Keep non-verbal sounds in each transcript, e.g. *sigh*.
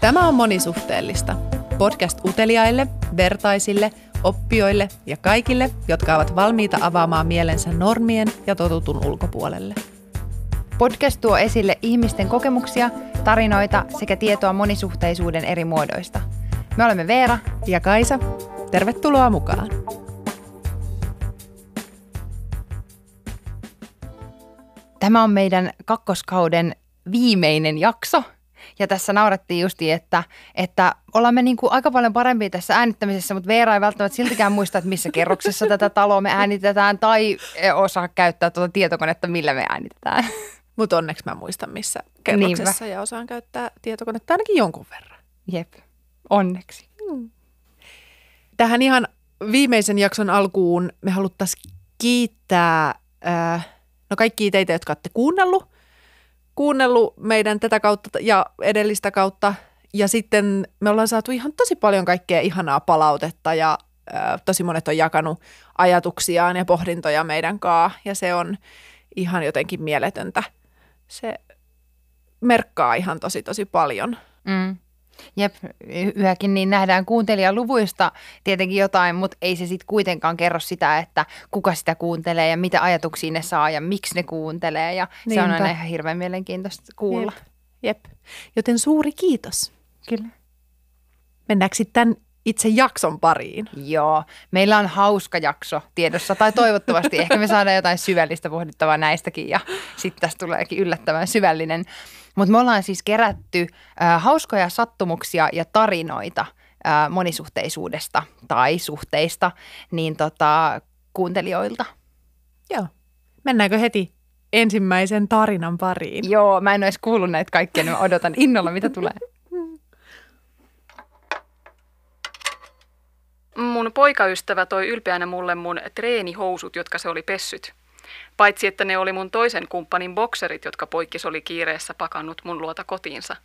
Tämä on monisuhteellista. Podcast uteliaille, vertaisille, oppijoille ja kaikille, jotka ovat valmiita avaamaan mielensä normien ja totutun ulkopuolelle. Podcast tuo esille ihmisten kokemuksia, tarinoita sekä tietoa monisuhteisuuden eri muodoista. Me olemme Veera Ja Kaisa, tervetuloa mukaan. Tämä on meidän kakkoskauden viimeinen jakso. Ja tässä naurettiin justi, että, että ollaan me niin kuin aika paljon parempia tässä äänittämisessä, mutta Veera ei välttämättä siltikään muista, että missä kerroksessa tätä taloa me äänitetään tai osaa käyttää tuota tietokonetta, millä me äänitetään. Mutta onneksi mä muistan, missä kerroksessa ja osaan käyttää tietokonetta ainakin jonkun verran. Jep, onneksi. Tähän ihan viimeisen jakson alkuun me haluttaisiin kiittää äh, no kaikki teitä, jotka olette kuunnellut, kuunnellut meidän tätä kautta ja edellistä kautta. Ja sitten me ollaan saatu ihan tosi paljon kaikkea ihanaa palautetta ja äh, tosi monet on jakanut ajatuksiaan ja pohdintoja meidän kaa ja se on ihan jotenkin mieletöntä. Se merkkaa ihan tosi tosi paljon. Mm. Jep, yhäkin niin nähdään kuuntelijaluvuista tietenkin jotain, mutta ei se sitten kuitenkaan kerro sitä, että kuka sitä kuuntelee ja mitä ajatuksia ne saa ja miksi ne kuuntelee. Ja Niinpä. se on aina ihan hirveän mielenkiintoista kuulla. Jep. Jep. Joten suuri kiitos. Kyllä. Mennäänkö sitten itse jakson pariin? Joo, meillä on hauska jakso tiedossa, tai toivottavasti *laughs* ehkä me saadaan jotain syvällistä pohdittavaa näistäkin, ja sitten tästä tuleekin yllättävän syvällinen. Mutta me ollaan siis kerätty äh, hauskoja sattumuksia ja tarinoita äh, monisuhteisuudesta tai suhteista niin tota, kuuntelijoilta. Joo. Mennäänkö heti ensimmäisen tarinan pariin? Joo, mä en ole edes kuullut näitä kaikkia, niin mä odotan innolla, mitä tulee. Mun poikaystävä toi ylpeänä mulle mun treenihousut, jotka se oli pessyt. Paitsi että ne oli mun toisen kumppanin bokserit, jotka poikkis oli kiireessä pakannut mun luota kotiinsa.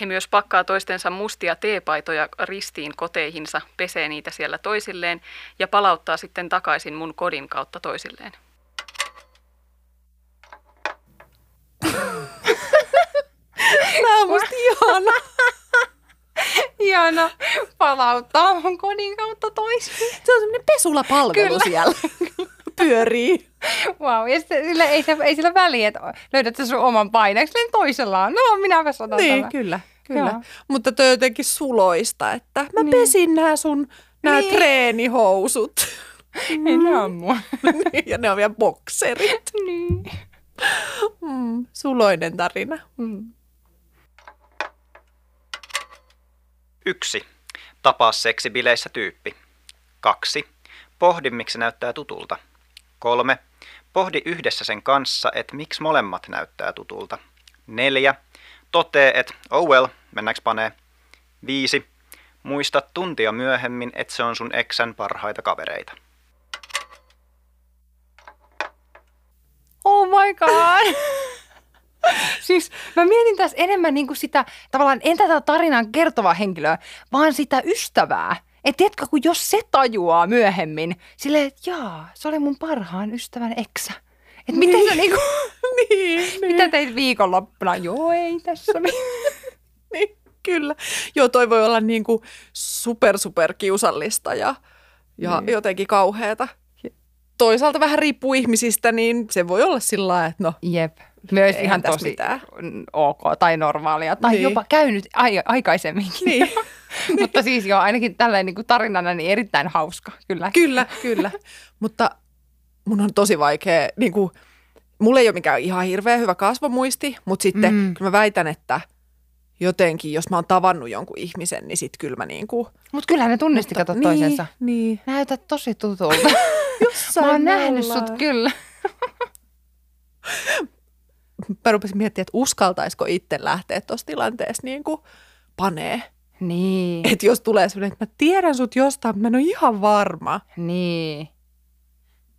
He myös pakkaa toistensa mustia teepaitoja ristiin koteihinsa, pesee niitä siellä toisilleen ja palauttaa sitten takaisin mun kodin kautta toisilleen. *laughs* Tämä on musta ihana. *laughs* Ihana palauttaa mun kodin kautta toisin. Se on semmoinen pesulapalvelu Kyllä. siellä. *laughs* Pyörii. Wow, ja sitten sillä, ei, se, ei sillä väliä, että löydät sä sun oman paineen. Silleen toisellaan. No, minäpä otan Niin, tämän. kyllä. Kyllä. Joo. Mutta toi on jotenkin suloista, että mä Niin. pesin nämä sun nämä Niin. treenihousut. *laughs* Ei ne on mua. *laughs* Niin, ja ne on vielä bokserit. *laughs* niin. Mm, suloinen tarina. Mm. Yksi. Tapaa seksibileissä tyyppi. Kaksi. Pohdi, miksi näyttää tutulta. Kolme. Pohdi yhdessä sen kanssa, että miksi molemmat näyttää tutulta. Neljä. Totee, että oh well, mennäänkö panee. Viisi. Muista tuntia myöhemmin, että se on sun eksän parhaita kavereita. Oh my god. *laughs* siis mä mietin tässä enemmän niin kuin sitä, tavallaan en tätä tarinan kertovaa henkilöä, vaan sitä ystävää. Et tiedätkö, kun jos se tajuaa myöhemmin, silleen, että jaa, se oli mun parhaan ystävän eksä. Että miten Niin. se niinku, *laughs* Niin, niin. mitä teit viikonloppuna? Joo, ei tässä mitään. *laughs* niin, kyllä. Joo, toi voi olla niin kuin super, super kiusallista ja, ja Niin. jotenkin kauheata. Toisaalta vähän riippuu ihmisistä, niin se voi olla sillä lailla, että no, Jep. Myös ihan tosi mitään. ok tai normaalia. Tai Niin. jopa käynyt ai- aikaisemminkin. niin. *laughs* *laughs* Mutta siis joo, ainakin tällainen niin kuin tarinana niin erittäin hauska. Kyllä. Kyllä, kyllä. Mutta mun on tosi vaikea, niin kuin, mulla ei ole mikään ihan hirveän hyvä kasvomuisti, mutta sitten Mm. kyllä mä väitän, että jotenkin, jos mä oon tavannut jonkun ihmisen, niin sit kyllä mä niin kuin... Mutta kyllähän ne tunnisti kato niin, toisensa. Niin. Näytät tosi tutulta. *laughs* Jossain Mä oon nähnyt sut kyllä. Mä rupesin miettimään, että uskaltaisiko itse lähteä tuossa tilanteessa niin kuin panee. Niin, Että jos tulee sellainen, että mä tiedän sut jostain, mä en ole ihan varma. niin.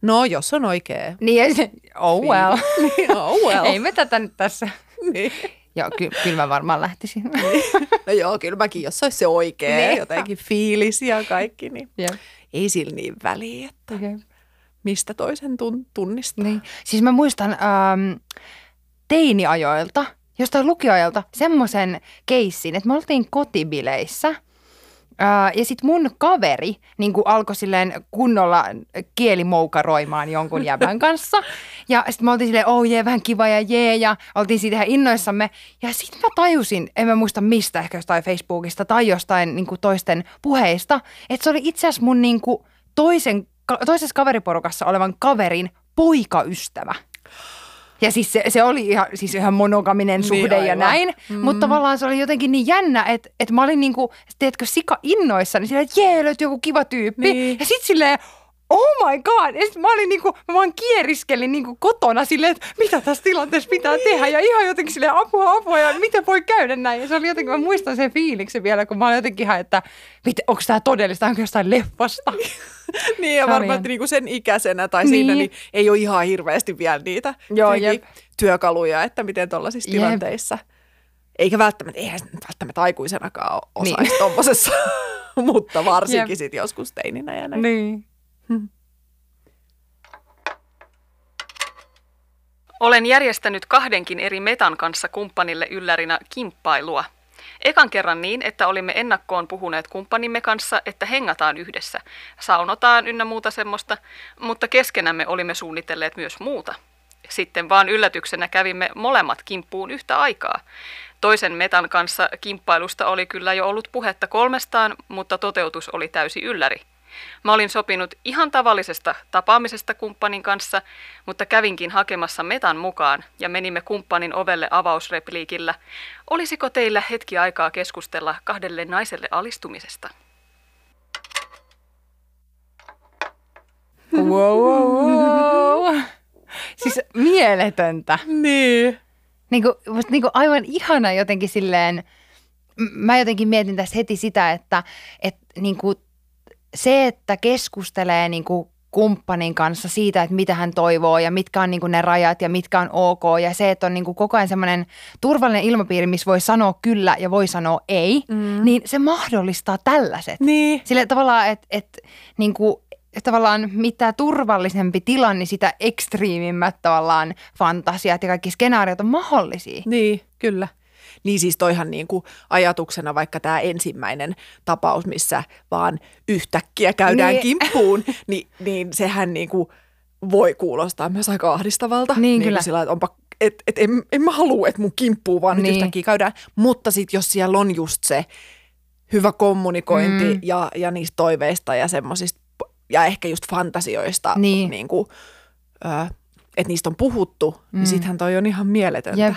No, jos on oikea. Niin, se, oh well. *laughs* Niin, oh well. Ei me tätä nyt tässä. Niin. Joo, ky- kyllä mä varmaan lähtisin. *laughs* No joo, kyllä mäkin, jos olisi se oikea, Niin. jotenkin fiilis ja kaikki, niin Jep. ei sillä niin väliä, että Jep. mistä toisen tun- tunnistaa. Niin. Siis mä muistan ähm, teiniajoilta, jostain lukioajalta semmoisen keissin, että me oltiin kotibileissä – ja sitten mun kaveri niin alkoi silleen kunnolla kielimoukaroimaan jonkun jäbän *laughs* kanssa. Ja sitten me oltiin silleen, oh jee, vähän kiva ja jee, ja oltiin siitä ihan innoissamme. Ja sitten mä tajusin, en mä muista mistä, ehkä jostain Facebookista tai jostain niin toisten puheista, että se oli itse asiassa mun niin toisen, toisessa kaveriporukassa olevan kaverin poikaystävä. Ja siis se, se oli ihan, siis ihan monogaminen niin, suhde aivan. ja näin. Mm. Mutta tavallaan se oli jotenkin niin jännä, että, että mä olin niinku, teetkö, sika innoissa, niin silleen, että jee, löytyy joku kiva tyyppi. Niin. Ja sitten silleen, oh my god. Ja mä olin niinku, mä vaan kieriskelin niinku kotona silleen, että mitä tässä tilanteessa pitää niin. tehdä. Ja ihan jotenkin silleen apua, apua ja miten voi käydä näin. Ja se oli jotenkin, mä muistan sen fiiliksen vielä, kun mä olin jotenkin ihan, että onko tämä todellista, onko jostain leffasta. niin *laughs* *laughs* ja varmaan, että niinku sen ikäisenä tai niin. siinä niin ei ole ihan hirveästi vielä niitä Joo, työkaluja, että miten tuollaisissa tilanteissa. Eikä välttämättä, eihän välttämättä aikuisenakaan osaisi niin. tuommoisessa, *laughs* mutta varsinkin sitten joskus teininä ja näin. Niin. Olen järjestänyt kahdenkin eri metan kanssa kumppanille yllärinä kimppailua. Ekan kerran niin, että olimme ennakkoon puhuneet kumppanimme kanssa, että hengataan yhdessä, saunotaan ynnä muuta semmoista, mutta keskenämme olimme suunnitelleet myös muuta. Sitten vaan yllätyksenä kävimme molemmat kimppuun yhtä aikaa. Toisen metan kanssa kimppailusta oli kyllä jo ollut puhetta kolmestaan, mutta toteutus oli täysi ylläri – Mä olin sopinut ihan tavallisesta tapaamisesta kumppanin kanssa, mutta kävinkin hakemassa metan mukaan ja menimme kumppanin ovelle avausrepliikillä. Olisiko teillä hetki aikaa keskustella kahdelle naiselle alistumisesta? Wow, wow, wow. Siis mieletöntä. Niin. Niin kuin, niin kuin aivan ihana jotenkin silleen, mä jotenkin mietin tässä heti sitä, että, että niin kuin se, että keskustelee niin kuin kumppanin kanssa siitä, että mitä hän toivoo ja mitkä on niin kuin ne rajat ja mitkä on ok. Ja se, että on niin kuin koko ajan semmoinen turvallinen ilmapiiri, missä voi sanoa kyllä ja voi sanoa ei, mm. niin se mahdollistaa tällaiset. Niin. Sille tavallaan, että, että niin kuin, tavallaan mitä turvallisempi tilanne, niin sitä ekstriimimmät tavallaan fantasiat ja kaikki skenaariot on mahdollisia. Niin, kyllä. Niin siis toihan niin kuin ajatuksena vaikka tämä ensimmäinen tapaus, missä vaan yhtäkkiä käydään niin. kimppuun, *laughs* niin, niin sehän niin kuin voi kuulostaa myös aika ahdistavalta. Niin, niin kyllä. Sillä, että onpa et, et en, en mä halua, että mun kimppuu vaan niin. nyt yhtäkkiä käydään. Mutta sitten jos siellä on just se hyvä kommunikointi mm. ja, ja niistä toiveista ja semmoisista, ja ehkä just fantasioista, niin. Niin kuin, että niistä on puhuttu, niin mm. niin sittenhän toi on ihan mieletöntä. Jep.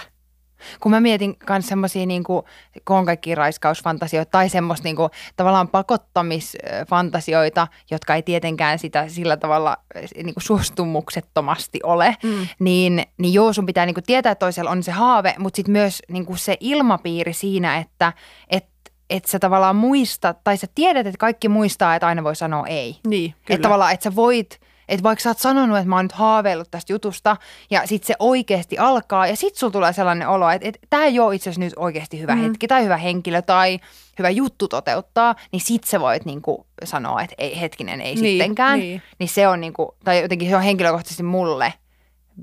Kun mä mietin myös semmoisia, niin kuin, kun on kaikki raiskausfantasioita tai semmoista niin kuin, tavallaan pakottamisfantasioita, jotka ei tietenkään sitä sillä tavalla niin kuin suostumuksettomasti ole, mm. niin, niin joo, sun pitää niin kuin, tietää, että toisella on se haave, mutta sitten myös niin kuin se ilmapiiri siinä, että et, että sä tavallaan muistat, tai sä tiedät, että kaikki muistaa, että aina voi sanoa ei. Niin, kyllä. Että tavallaan, että sä voit että vaikka sä oot sanonut, että mä oon nyt haaveillut tästä jutusta ja sit se oikeasti alkaa ja sit sulla tulee sellainen olo, että, että tämä ei ole itse asiassa nyt oikeasti hyvä mm. hetki tai hyvä henkilö tai hyvä juttu toteuttaa, niin sit sä voit niinku sanoa, että ei, hetkinen, ei niin, sittenkään. Niin. niin se on niinku, tai jotenkin se on henkilökohtaisesti mulle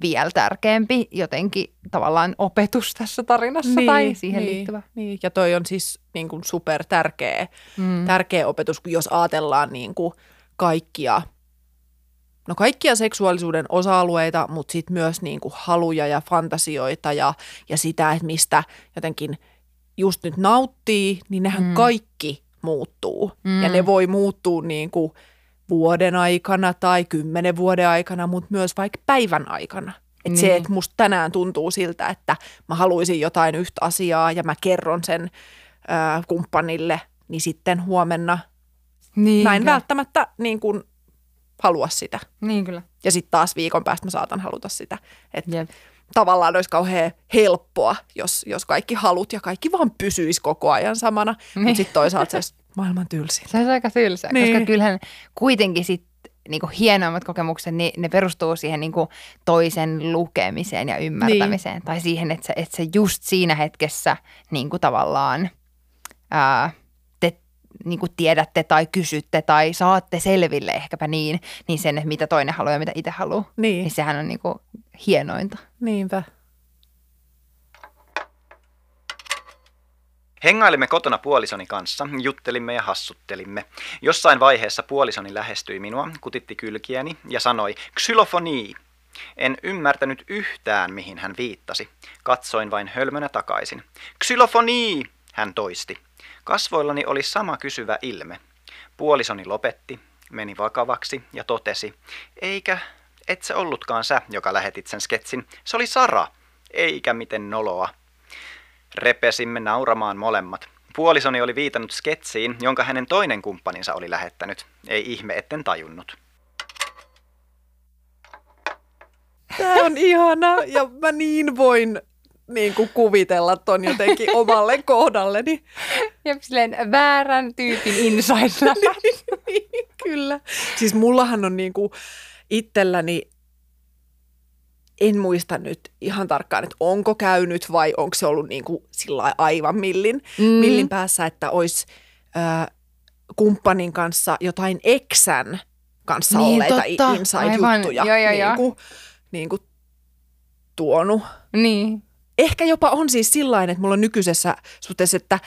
vielä tärkeämpi jotenkin tavallaan opetus tässä tarinassa niin, tai siihen niin, liittyvä. Niin. Ja toi on siis niin kuin super tärkeä, mm. tärkeä opetus, jos ajatellaan niin kuin kaikkia – no kaikkia seksuaalisuuden osa-alueita, mutta sitten myös niin kuin haluja ja fantasioita ja, ja sitä, että mistä jotenkin just nyt nauttii, niin nehän mm. kaikki muuttuu. Mm. Ja ne voi muuttua niin kuin vuoden aikana tai kymmenen vuoden aikana, mutta myös vaikka päivän aikana. Että niin. se, että musta tänään tuntuu siltä, että mä haluaisin jotain yhtä asiaa ja mä kerron sen ää, kumppanille, niin sitten huomenna niin, mä en välttämättä niin kuin halua sitä. Niin kyllä. Ja sitten taas viikon päästä mä saatan haluta sitä. Että yep. tavallaan olisi kauhean helppoa, jos, jos kaikki halut ja kaikki vaan pysyisi koko ajan samana. Niin. Mutta sitten toisaalta se olisi maailman tylsin. Se olisi aika tylsä, niin. koska kyllähän kuitenkin sitten niin hienoimmat kokemukset, niin ne perustuu siihen niin kuin toisen lukemiseen ja ymmärtämiseen. Niin. Tai siihen, että se, että se just siinä hetkessä niin kuin tavallaan ää, niin kuin tiedätte tai kysytte tai saatte selville ehkäpä niin, niin sen, että mitä toinen haluaa ja mitä itse haluaa. Niin. niin sehän on niin kuin hienointa. Niinpä. Hengailimme kotona puolisoni kanssa, juttelimme ja hassuttelimme. Jossain vaiheessa puolisoni lähestyi minua, kutitti kylkiäni ja sanoi, ksylofoni. En ymmärtänyt yhtään, mihin hän viittasi. Katsoin vain hölmönä takaisin. Ksylofoni, hän toisti. Kasvoillani oli sama kysyvä ilme. Puolisoni lopetti, meni vakavaksi ja totesi, eikä, et se ollutkaan sä, joka lähetit sen sketsin. Se oli Sara, eikä miten noloa. Repesimme nauramaan molemmat. Puolisoni oli viitannut sketsiin, jonka hänen toinen kumppaninsa oli lähettänyt. Ei ihme, etten tajunnut. Tämä on ihana ja mä niin voin niin kuin kuvitella ton jotenkin *laughs* omalle kohdalleni. Ja silleen väärän tyypin inside *laughs* Niin, Kyllä. Siis mullahan on niin kuin itselläni, en muista nyt ihan tarkkaan, että onko käynyt vai onko se ollut niin kuin sillä aivan millin, mm. millin päässä, että olisi äh, kumppanin kanssa jotain eksän kanssa Niin, olleita totta. inside-juttuja Aivan. Joo, joo, joo. niin kuin, niin kuin tuonut. Niin. Ehkä jopa on siis sillä että mulla on nykyisessä suhteessa, että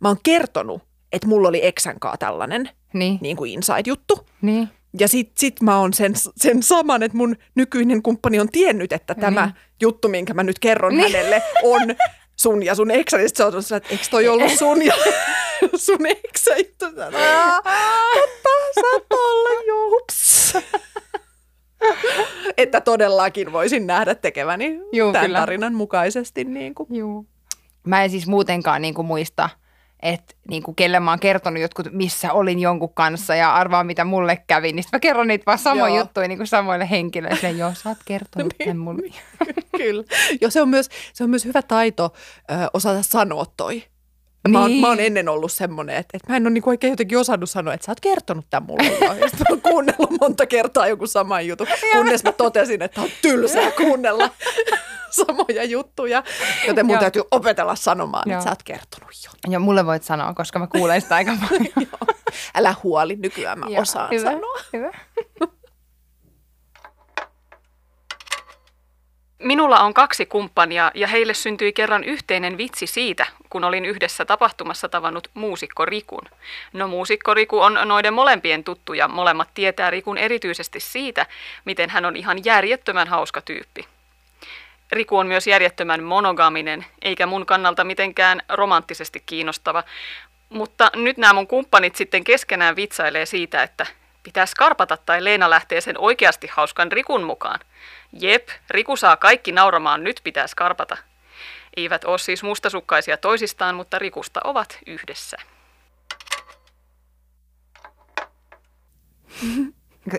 mä oon kertonut, että mulla oli eksän kanssa tällainen Niin. niin kuin inside-juttu. Niin. Ja sit, sit mä oon sen, sen saman, että mun nykyinen kumppani on tiennyt, että tämä Niin. juttu, minkä mä nyt kerron Niin. hänelle, on sun ja sun eksä. Ja sit se on sellainen, että eikö toi ollut sun ja sun eksä *laughs* Totta, saat olla, jups. *laughs* että todellakin voisin nähdä tekeväni Juu, tämän kyllä. tarinan mukaisesti. Niin kuin. Juu. Mä en siis muutenkaan niinku muista, että niinku kelle mä oon kertonut jotkut, missä olin jonkun kanssa ja arvaa mitä mulle kävi. Niin mä kerron niitä vaan samoja Joo. juttuja niinku samoille henkilöille. Joo, sä oot kertonut tämän mulle. *laughs* Kyllä. Ja se on myös, se on myös hyvä taito ö, osata sanoa toi. Mä, oon, Niin. mä oon ennen ollut semmoinen, että, että mä en ole niinku oikein jotenkin osannut sanoa, että sä oot kertonut tämän mulle. Ja *laughs* sitten mä oon kuunnellut monta kertaa joku sama juttu, kunnes mä totesin, että on tylsää kuunnella *laughs* samoja juttuja. Joten mun täytyy opetella sanomaan, että sä oot kertonut jo. Ja mulle voit sanoa, koska mä kuulen sitä aika *laughs* paljon. Älä huoli, nykyään mä osaan hyvä, sanoa. Hyvä. *laughs* Minulla on kaksi kumppania ja heille syntyi kerran yhteinen vitsi siitä, kun olin yhdessä tapahtumassa tavannut muusikko Rikun. No muusikko Riku on noiden molempien tuttu ja molemmat tietää Rikun erityisesti siitä, miten hän on ihan järjettömän hauska tyyppi. Riku on myös järjettömän monogaminen, eikä mun kannalta mitenkään romanttisesti kiinnostava. Mutta nyt nämä mun kumppanit sitten keskenään vitsailee siitä, että pitää skarpata tai Leena lähtee sen oikeasti hauskan Rikun mukaan. Jep, Riku saa kaikki nauramaan, nyt pitää skarpata. Eivät ole siis mustasukkaisia toisistaan, mutta Rikusta ovat yhdessä.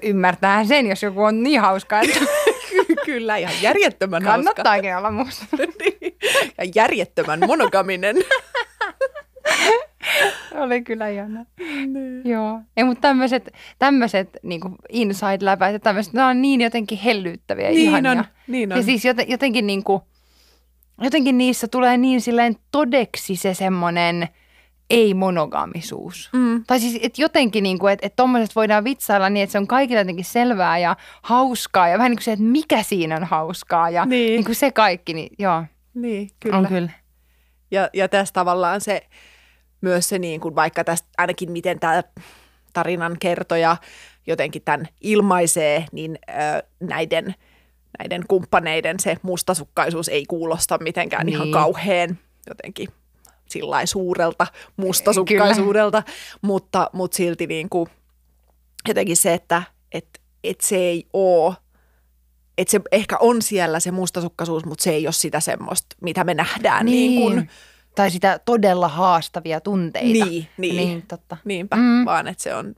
Ymmärtää sen, jos joku on niin hauska, että *laughs* Kyllä, ihan järjettömän hauska. kannattaakin olla musta. *laughs* Niin. ja järjettömän monogaminen. *laughs* *laughs* Oli kyllä ihana. Joo. Ei, mutta tämmöiset, tämmöiset niin inside-läpät ja tämmöiset, ne on niin jotenkin hellyyttäviä Niin ihania. on, niin on. Ja siis joten, jotenkin, niin kuin, jotenkin niissä tulee niin silleen todeksi se semmoinen ei-monogamisuus. Mm. Tai siis että jotenkin, niin kuin, että, että tuommoisesta voidaan vitsailla niin, että se on kaikille jotenkin selvää ja hauskaa. Ja vähän niin kuin se, että mikä siinä on hauskaa ja Niin. niin kuin se kaikki, niin joo, Niin, kyllä. kyllä. on kyllä. Ja, ja tässä tavallaan se, myös se niin kuin vaikka tästä ainakin miten tämä tarinan kertoja jotenkin tämän ilmaisee, niin ö, näiden, näiden kumppaneiden se mustasukkaisuus ei kuulosta mitenkään niin. ihan kauhean jotenkin sillä suurelta mustasukkaisuudelta, mutta, mutta silti niin kuin jotenkin se, että et, et se ei ole että se ehkä on siellä se mustasukkaisuus, mutta se ei ole sitä semmoista, mitä me nähdään niin, niin. kuin, Tai sitä todella haastavia tunteita. Niin, niin. niin totta. Niinpä, Mm. mm. vaan että se on,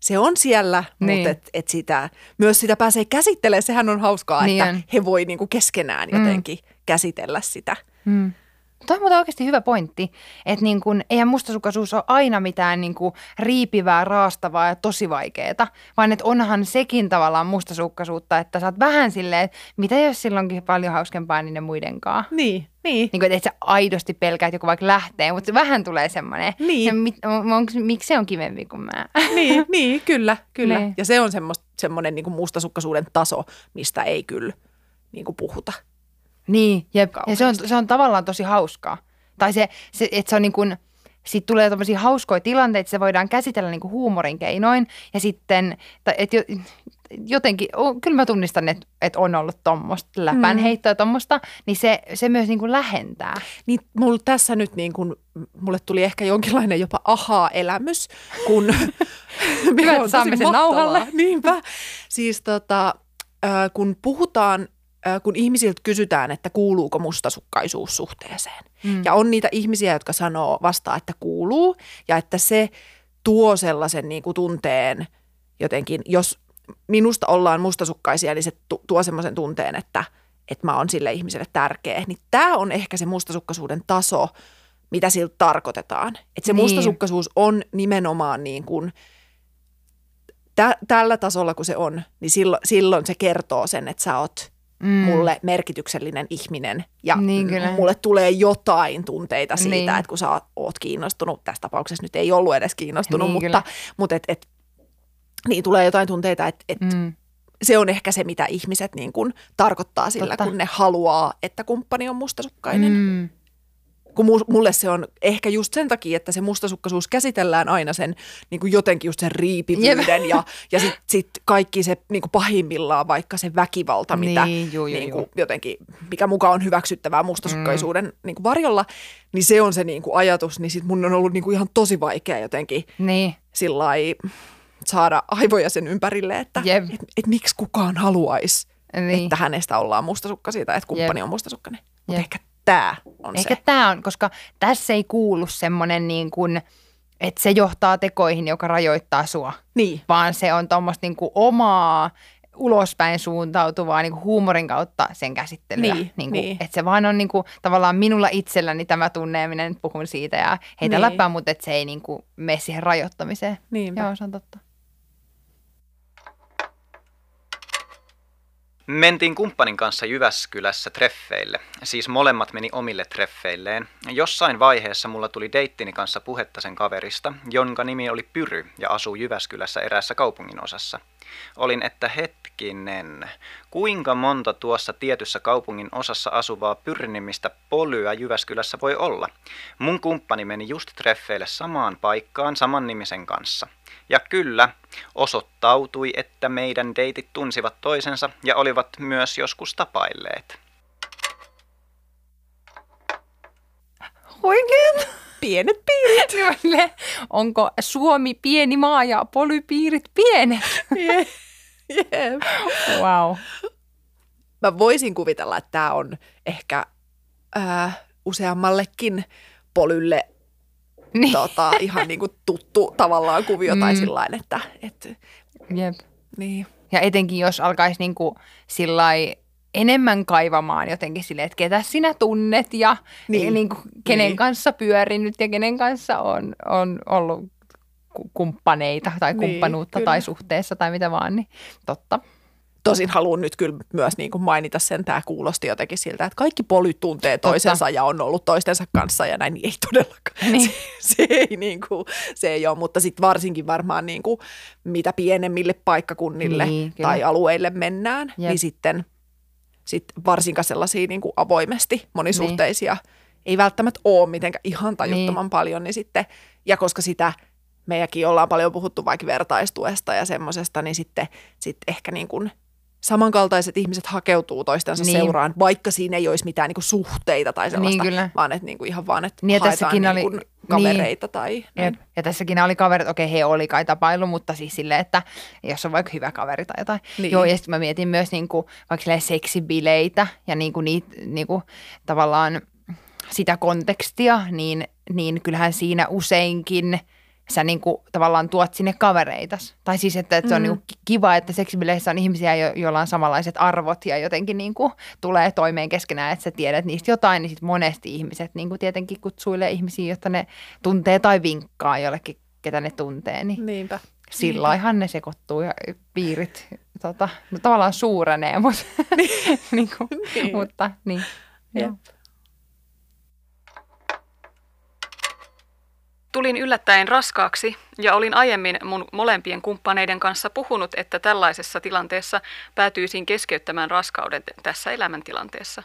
se on siellä, niin. Mutta et, et sitä, myös sitä pääsee käsittelemään. Sehän on hauskaa, Niin että on. he voi niinku keskenään Mm. jotenkin käsitellä sitä. Mm. Tuo on muuten oikeasti hyvä pointti, että niin kun, eihän mustasukkaisuus ole aina mitään niin kun riipivää, raastavaa ja tosi vaikeaa, vaan että onhan sekin tavallaan mustasukkaisuutta, että sä oot vähän silleen, että mitä jos silloinkin paljon hauskempaa niiden muidenkaan. Niin, niin. Niin kuin, että et sä aidosti pelkäät joku vaikka lähtee, mutta vähän tulee semmoinen, Niin. ja mit, onks, miksi se on kivempi kuin mä? *laughs* niin, niin, kyllä, kyllä. Niin. Ja se on semmoista, semmoinen niinku mustasukkaisuuden taso, mistä ei kyllä niinku puhuta. Niin, jep. ja se on, se on tavallaan tosi hauskaa. Tai se, se että se on niin kuin, sitten tulee tämmöisiä hauskoja tilanteita, että se voidaan käsitellä niin kuin huumorin keinoin. Ja sitten, että jotenkin, kyllä mä tunnistan, että, että on ollut tuommoista läpänheittoa mm. tuommoista, niin se, se myös niin kuin lähentää. Niin mulla tässä nyt niin kuin, mulle tuli ehkä jonkinlainen jopa ahaa-elämys, kun *laughs* *laughs* Hyvä, että saamme sen nauhalle. *laughs* Niinpä. Siis tota, kun puhutaan kun ihmisiltä kysytään, että kuuluuko mustasukkaisuus suhteeseen. Mm. Ja on niitä ihmisiä, jotka sanoo vastaan, että kuuluu ja että se tuo sellaisen niin kuin tunteen jotenkin, jos minusta ollaan mustasukkaisia, niin se tuo semmoisen tunteen, että, että mä oon sille ihmiselle tärkeä. Niin tämä on ehkä se mustasukkaisuuden taso, mitä siltä tarkoitetaan. Että se niin. mustasukkaisuus on nimenomaan niin kuin, tä, tällä tasolla kun se on, niin silloin, silloin se kertoo sen, että sä oot mm. mulle merkityksellinen ihminen ja niin kyllä. mulle tulee jotain tunteita siitä, niin. että kun sä oot kiinnostunut, tässä tapauksessa nyt ei ollut edes kiinnostunut, niin mutta, mutta et, et, niin tulee jotain tunteita, että et mm. se on ehkä se, mitä ihmiset niin kun tarkoittaa sillä, Totta. kun ne haluaa, että kumppani on mustasukkainen. Mm kun mulle se on ehkä just sen takia, että se mustasukkaisuus käsitellään aina sen niin kuin jotenkin just sen riipivyyden ja, ja sitten sit kaikki se niin kuin pahimmillaan vaikka se väkivalta, mitä niin, juu, juu, niin kuin jotenkin, mikä mukaan on hyväksyttävää mustasukkaisuuden mm. niin kuin varjolla, niin se on se niin kuin ajatus, niin sit mun on ollut niin kuin ihan tosi vaikea jotenkin niin. sillä saada aivoja sen ympärille, että et, et miksi kukaan haluaisi, niin. että hänestä ollaan mustasukkaisia tai että kumppani Jep. on mustasukkainen. Mutta ehkä tämä on Ehkä se. tämä on, koska tässä ei kuulu semmoinen niin kuin, että se johtaa tekoihin, joka rajoittaa sua. Niin. Vaan se on tuommoista niin kuin omaa ulospäin suuntautuvaa niin kuin huumorin kautta sen käsittelyä. Niin, niin kuin, niin. Että se vaan on niin kuin, tavallaan minulla itselläni tämä tunneeminen, puhun siitä ja heitä niin. läppää, mutta että se ei niin kuin, mene siihen rajoittamiseen. Niinpä. Joo, se on totta. Mentiin kumppanin kanssa Jyväskylässä treffeille, siis molemmat meni omille treffeilleen. Jossain vaiheessa mulla tuli deittini kanssa puhetta sen kaverista, jonka nimi oli Pyry ja asuu Jyväskylässä eräässä kaupungin osassa. Olin, että hetkinen, kuinka monta tuossa tietyssä kaupungin osassa asuvaa pyrnimistä polyä Jyväskylässä voi olla? Mun kumppani meni just treffeille samaan paikkaan saman nimisen kanssa. Ja kyllä, osoittautui, että meidän deitit tunsivat toisensa ja olivat myös joskus tapailleet. Oikein? Pienet piirit. *laughs* Onko Suomi pieni maa ja polypiirit pienet? Jep. Yeah. Wow. Mä voisin kuvitella, että tämä on ehkä äh, useammallekin polylle niin. tota, ihan *laughs* niin kuin tuttu tavallaan kuvio mm. tai sillä että, että Jep. Niin. Ja etenkin jos alkaisi niin kuin sillai enemmän kaivamaan jotenkin silleen, että ketä sinä tunnet ja niin. Niin kuin, kenen niin. kanssa pyörinyt ja kenen kanssa on, on ollut kumppaneita tai niin, kumppanuutta niin, tai suhteessa tai mitä vaan, niin totta. Tosin haluan nyt kyllä myös niin kuin mainita sen, tämä kuulosti jotenkin siltä, että kaikki polyt tuntee toisensa Totta. ja on ollut toistensa kanssa ja näin, niin ei todellakaan. Niin. *laughs* Se, se, ei, niin kuin, se ei ole, mutta sitten varsinkin varmaan niin kuin, mitä pienemmille paikkakunnille niin, tai alueille mennään, Jep. niin sitten sit varsinkaan sellaisia niin kuin avoimesti monisuhteisia niin. ei välttämättä ole mitenkään ihan tajuttoman niin. paljon, niin sitten, ja koska sitä meidänkin ollaan paljon puhuttu vaikka vertaistuesta ja semmoisesta, niin sitten sit ehkä niin kuin samankaltaiset ihmiset hakeutuu toistensa niin. seuraan, vaikka siinä ei olisi mitään niin kuin suhteita tai sellaista, niin kyllä. vaan että niin kuin ihan vaan, että niin, haetaan niin oli, niin kavereita. Niin. Tai, Jep. Ja tässäkin oli kaverit, okei he oli kai tapailu, mutta siis silleen, että jos on vaikka hyvä kaveri tai jotain. Niin. Joo, ja sitten mä mietin myös niin kuin, vaikka seksibileitä ja niin kuin niitä, niin kuin, tavallaan sitä kontekstia, niin, niin kyllähän siinä useinkin – sä niin kuin, tavallaan tuot sinne kavereita. Tai siis, että, että se on mm. niin kuin, kiva, että seksibileissä on ihmisiä, jo, joilla on samanlaiset arvot ja jotenkin niin kuin, tulee toimeen keskenään, että sä tiedät niistä jotain, niin sitten monesti ihmiset niin kuin, tietenkin kutsuilee ihmisiä, jotta ne tuntee tai vinkkaa jollekin, ketä ne tuntee. Niin Niinpä. Sillä ihan ne sekoittuu ja piirit tota, no, tavallaan suurenee, mutta, *laughs* niin. *laughs* niin kuin, niin. mutta niin. Joo. Tulin yllättäen raskaaksi ja olin aiemmin mun molempien kumppaneiden kanssa puhunut, että tällaisessa tilanteessa päätyisin keskeyttämään raskauden tässä elämäntilanteessa.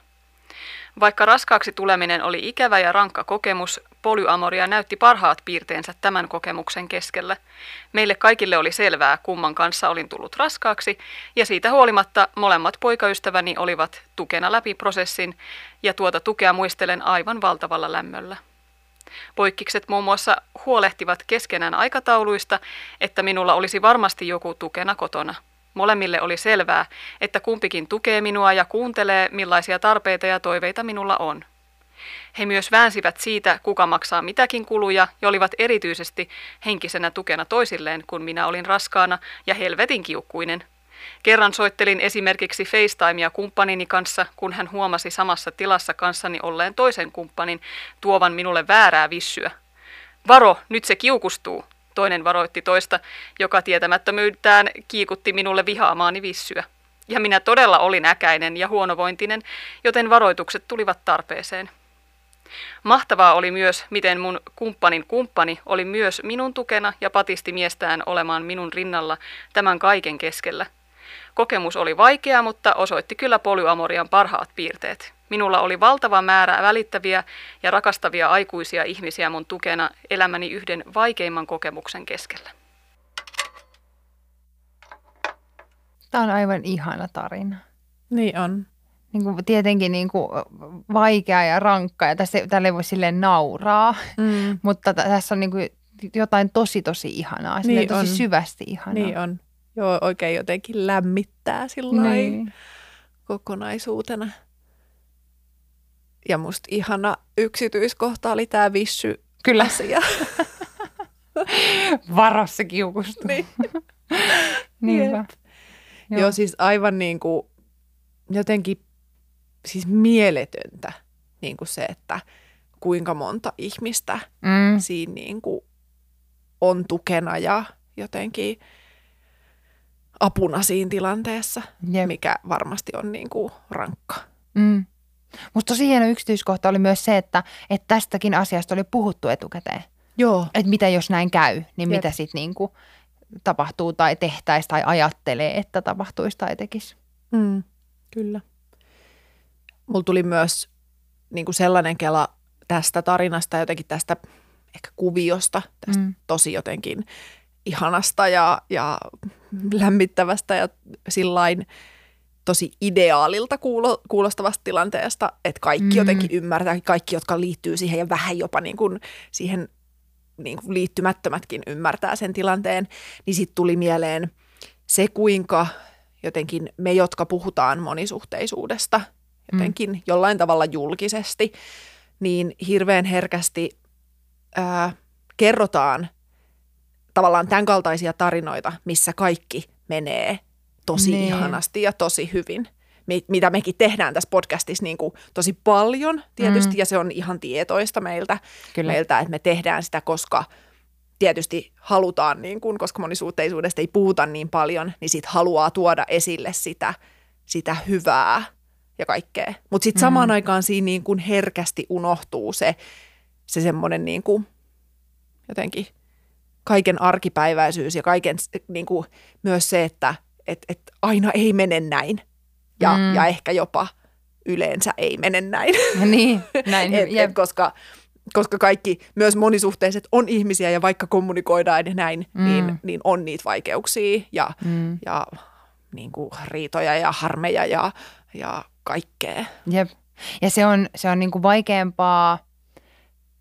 Vaikka raskaaksi tuleminen oli ikävä ja rankka kokemus, polyamoria näytti parhaat piirteensä tämän kokemuksen keskellä. Meille kaikille oli selvää, kumman kanssa olin tullut raskaaksi, ja siitä huolimatta molemmat poikaystäväni olivat tukena läpi prosessin, ja tuota tukea muistelen aivan valtavalla lämmöllä. Poikkikset muun muassa huolehtivat keskenään aikatauluista, että minulla olisi varmasti joku tukena kotona – Molemmille oli selvää, että kumpikin tukee minua ja kuuntelee, millaisia tarpeita ja toiveita minulla on. He myös väänsivät siitä, kuka maksaa mitäkin kuluja ja olivat erityisesti henkisenä tukena toisilleen, kun minä olin raskaana ja helvetin kiukkuinen. Kerran soittelin esimerkiksi FaceTimea kumppanini kanssa, kun hän huomasi samassa tilassa kanssani olleen toisen kumppanin tuovan minulle väärää vissyä. Varo, nyt se kiukustuu, Toinen varoitti toista, joka tietämättömyyttään kiikutti minulle vihaamaani vissyä. Ja minä todella olin äkäinen ja huonovointinen, joten varoitukset tulivat tarpeeseen. Mahtavaa oli myös, miten mun kumppanin kumppani oli myös minun tukena ja patisti miestään olemaan minun rinnalla tämän kaiken keskellä. Kokemus oli vaikea, mutta osoitti kyllä polyamorian parhaat piirteet. Minulla oli valtava määrä välittäviä ja rakastavia aikuisia ihmisiä mun tukena elämäni yhden vaikeimman kokemuksen keskellä. Tämä on aivan ihana tarina. Niin on. Niin kuin tietenkin niin kuin vaikea ja rankka ja tässä, tälle ei voi silleen nauraa, mm. *laughs* mutta t- tässä on niin kuin jotain tosi tosi ihanaa, niin tosi on. syvästi ihanaa. Niin on. Joo, oikein jotenkin lämmittää sillä niin. kokonaisuutena. Ja musta ihana yksityiskohta oli tämä vissy Kyllä. asia. *laughs* Varossa kiukustuu. Niin. *laughs* Niinpä. Joo. Joo, siis aivan niin kuin jotenkin siis mieletöntä niin kuin se, että kuinka monta ihmistä mm. siinä niin kuin on tukena ja jotenkin apuna siinä tilanteessa, Jep. mikä varmasti on niin kuin rankka. Mm. Musta tosi hieno yksityiskohta oli myös se, että, että tästäkin asiasta oli puhuttu etukäteen. Joo. Että mitä jos näin käy, niin Jep. mitä sitten niinku tapahtuu tai tehtäisi tai ajattelee, että tapahtuisi tai tekisi. Mm, kyllä. Mulla tuli myös niin kuin sellainen kela tästä tarinasta, jotenkin tästä ehkä kuviosta, tästä mm. tosi jotenkin ihanasta ja, ja lämmittävästä ja sillain tosi ideaalilta kuulo, kuulostavasta tilanteesta, että kaikki mm. jotenkin ymmärtää, kaikki, jotka liittyy siihen ja vähän jopa niin kuin siihen niin kuin liittymättömätkin ymmärtää sen tilanteen, niin sitten tuli mieleen se, kuinka jotenkin me, jotka puhutaan monisuhteisuudesta jotenkin mm. jollain tavalla julkisesti, niin hirveän herkästi ää, kerrotaan tavallaan tämän kaltaisia tarinoita, missä kaikki menee tosi niin. ihanasti ja tosi hyvin. Mitä mekin tehdään tässä podcastissa niin kuin tosi paljon tietysti, mm. ja se on ihan tietoista meiltä, Kyllä. meiltä, että me tehdään sitä, koska tietysti halutaan, niin kuin, koska monisuhteisuudesta ei puhuta niin paljon, niin sit haluaa tuoda esille sitä, sitä hyvää ja kaikkea. Mutta sitten mm. samaan aikaan siinä niin kuin herkästi unohtuu se, se semmoinen niin kuin jotenkin kaiken arkipäiväisyys ja kaiken niin kuin myös se, että – että et aina ei mene näin ja, mm. ja ehkä jopa yleensä ei mene näin. *laughs* Niin, näin. et, et, koska, koska kaikki, myös monisuhteiset on ihmisiä ja vaikka kommunikoidaan ja näin, mm. niin, niin on niitä vaikeuksia ja, mm. ja niin kuin riitoja ja harmeja ja, ja kaikkea. Jep. Ja se on, se on niin kuin vaikeampaa –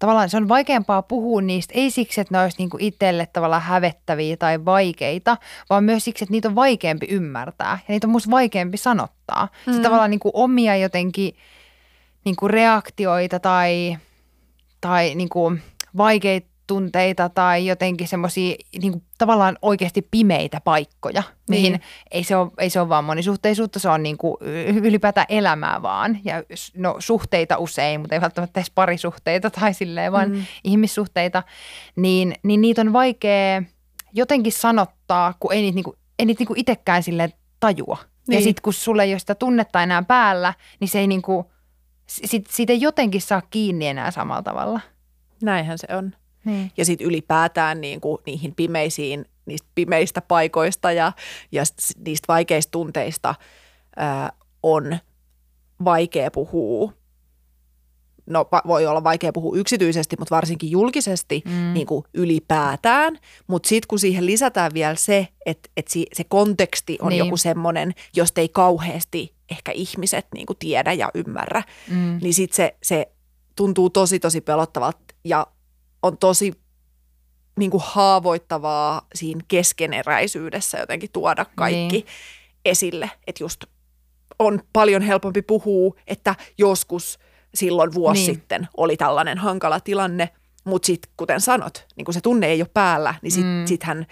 tavallaan se on vaikeampaa puhua niistä, ei siksi, että ne olisi niinku itselle tavallaan hävettäviä tai vaikeita, vaan myös siksi, että niitä on vaikeampi ymmärtää ja niitä on musta vaikeampi sanottaa. Mm. Se tavallaan niinku omia jotenkin niinku reaktioita tai, tai niinku vaikeita tunteita tai jotenkin semmoisia niin tavallaan oikeasti pimeitä paikkoja, mihin niin. ei, se ole, ei se ole vaan monisuhteisuutta, se on niin kuin ylipäätään elämää vaan. Ja no suhteita usein, mutta ei välttämättä edes parisuhteita *laughs* tai silleen, vaan mm. ihmissuhteita, niin, niin niitä on vaikea jotenkin sanottaa, kun ei niitä, niin kuin, ei niitä niin kuin itsekään silleen tajua. Niin. Ja sitten kun sulle ei ole sitä tunnetta enää päällä, niin se ei niin kuin, sit, siitä ei jotenkin saa kiinni enää samalla tavalla. Näinhän se on. Niin. Ja sitten ylipäätään niin kuin niihin pimeisiin, niistä pimeistä paikoista ja, ja niistä vaikeista tunteista ää, on vaikea puhua no voi olla vaikea puhua yksityisesti, mutta varsinkin julkisesti mm. niin kuin ylipäätään. Mutta sitten kun siihen lisätään vielä se, että, että se konteksti on niin. joku semmoinen, josta ei kauheasti ehkä ihmiset niin kuin tiedä ja ymmärrä, mm. niin sitten se, se tuntuu tosi tosi pelottavalta ja on tosi niin kuin haavoittavaa siinä keskeneräisyydessä jotenkin tuoda kaikki niin. esille. Että just on paljon helpompi puhua, että joskus silloin vuosi niin. sitten oli tällainen hankala tilanne, mutta sitten kuten sanot, niin kun se tunne ei ole päällä, niin sit, mm. sittenhän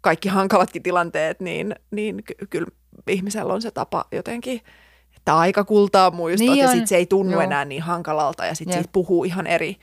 kaikki hankalatkin tilanteet, niin, niin ky- kyllä ihmisellä on se tapa jotenkin, että aika kultaa muistot niin ja sitten se ei tunnu Joo. enää niin hankalalta ja sitten siitä puhuu ihan eri,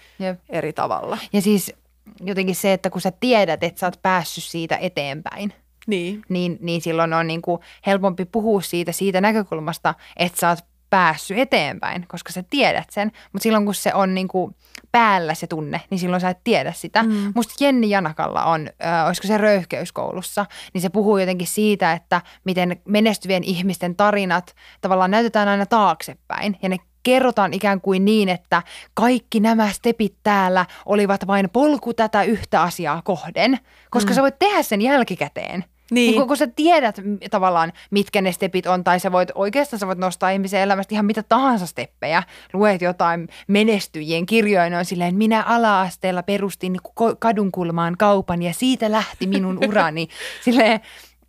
eri tavalla. Ja siis jotenkin se, että kun sä tiedät, että sä oot päässyt siitä eteenpäin, niin, niin, niin silloin on niin kuin helpompi puhua siitä siitä näkökulmasta, että sä oot päässyt eteenpäin, koska sä tiedät sen. Mutta silloin kun se on niin kuin päällä se tunne, niin silloin sä et tiedä sitä. Mm. Musta Jenni Janakalla on, äh, olisiko se röyhkeyskoulussa, niin se puhuu jotenkin siitä, että miten menestyvien ihmisten tarinat tavallaan näytetään aina taaksepäin ja ne kerrotaan ikään kuin niin, että kaikki nämä stepit täällä olivat vain polku tätä yhtä asiaa kohden, koska mm. sä voit tehdä sen jälkikäteen. Niin. niin kun, sä tiedät tavallaan, mitkä ne stepit on, tai sä voit oikeastaan sä voit nostaa ihmisen elämästä ihan mitä tahansa steppejä. Luet jotain menestyjien kirjoja, on silleen, minä ala-asteella perustin kadunkulmaan kaupan ja siitä lähti minun urani. *laughs* silleen,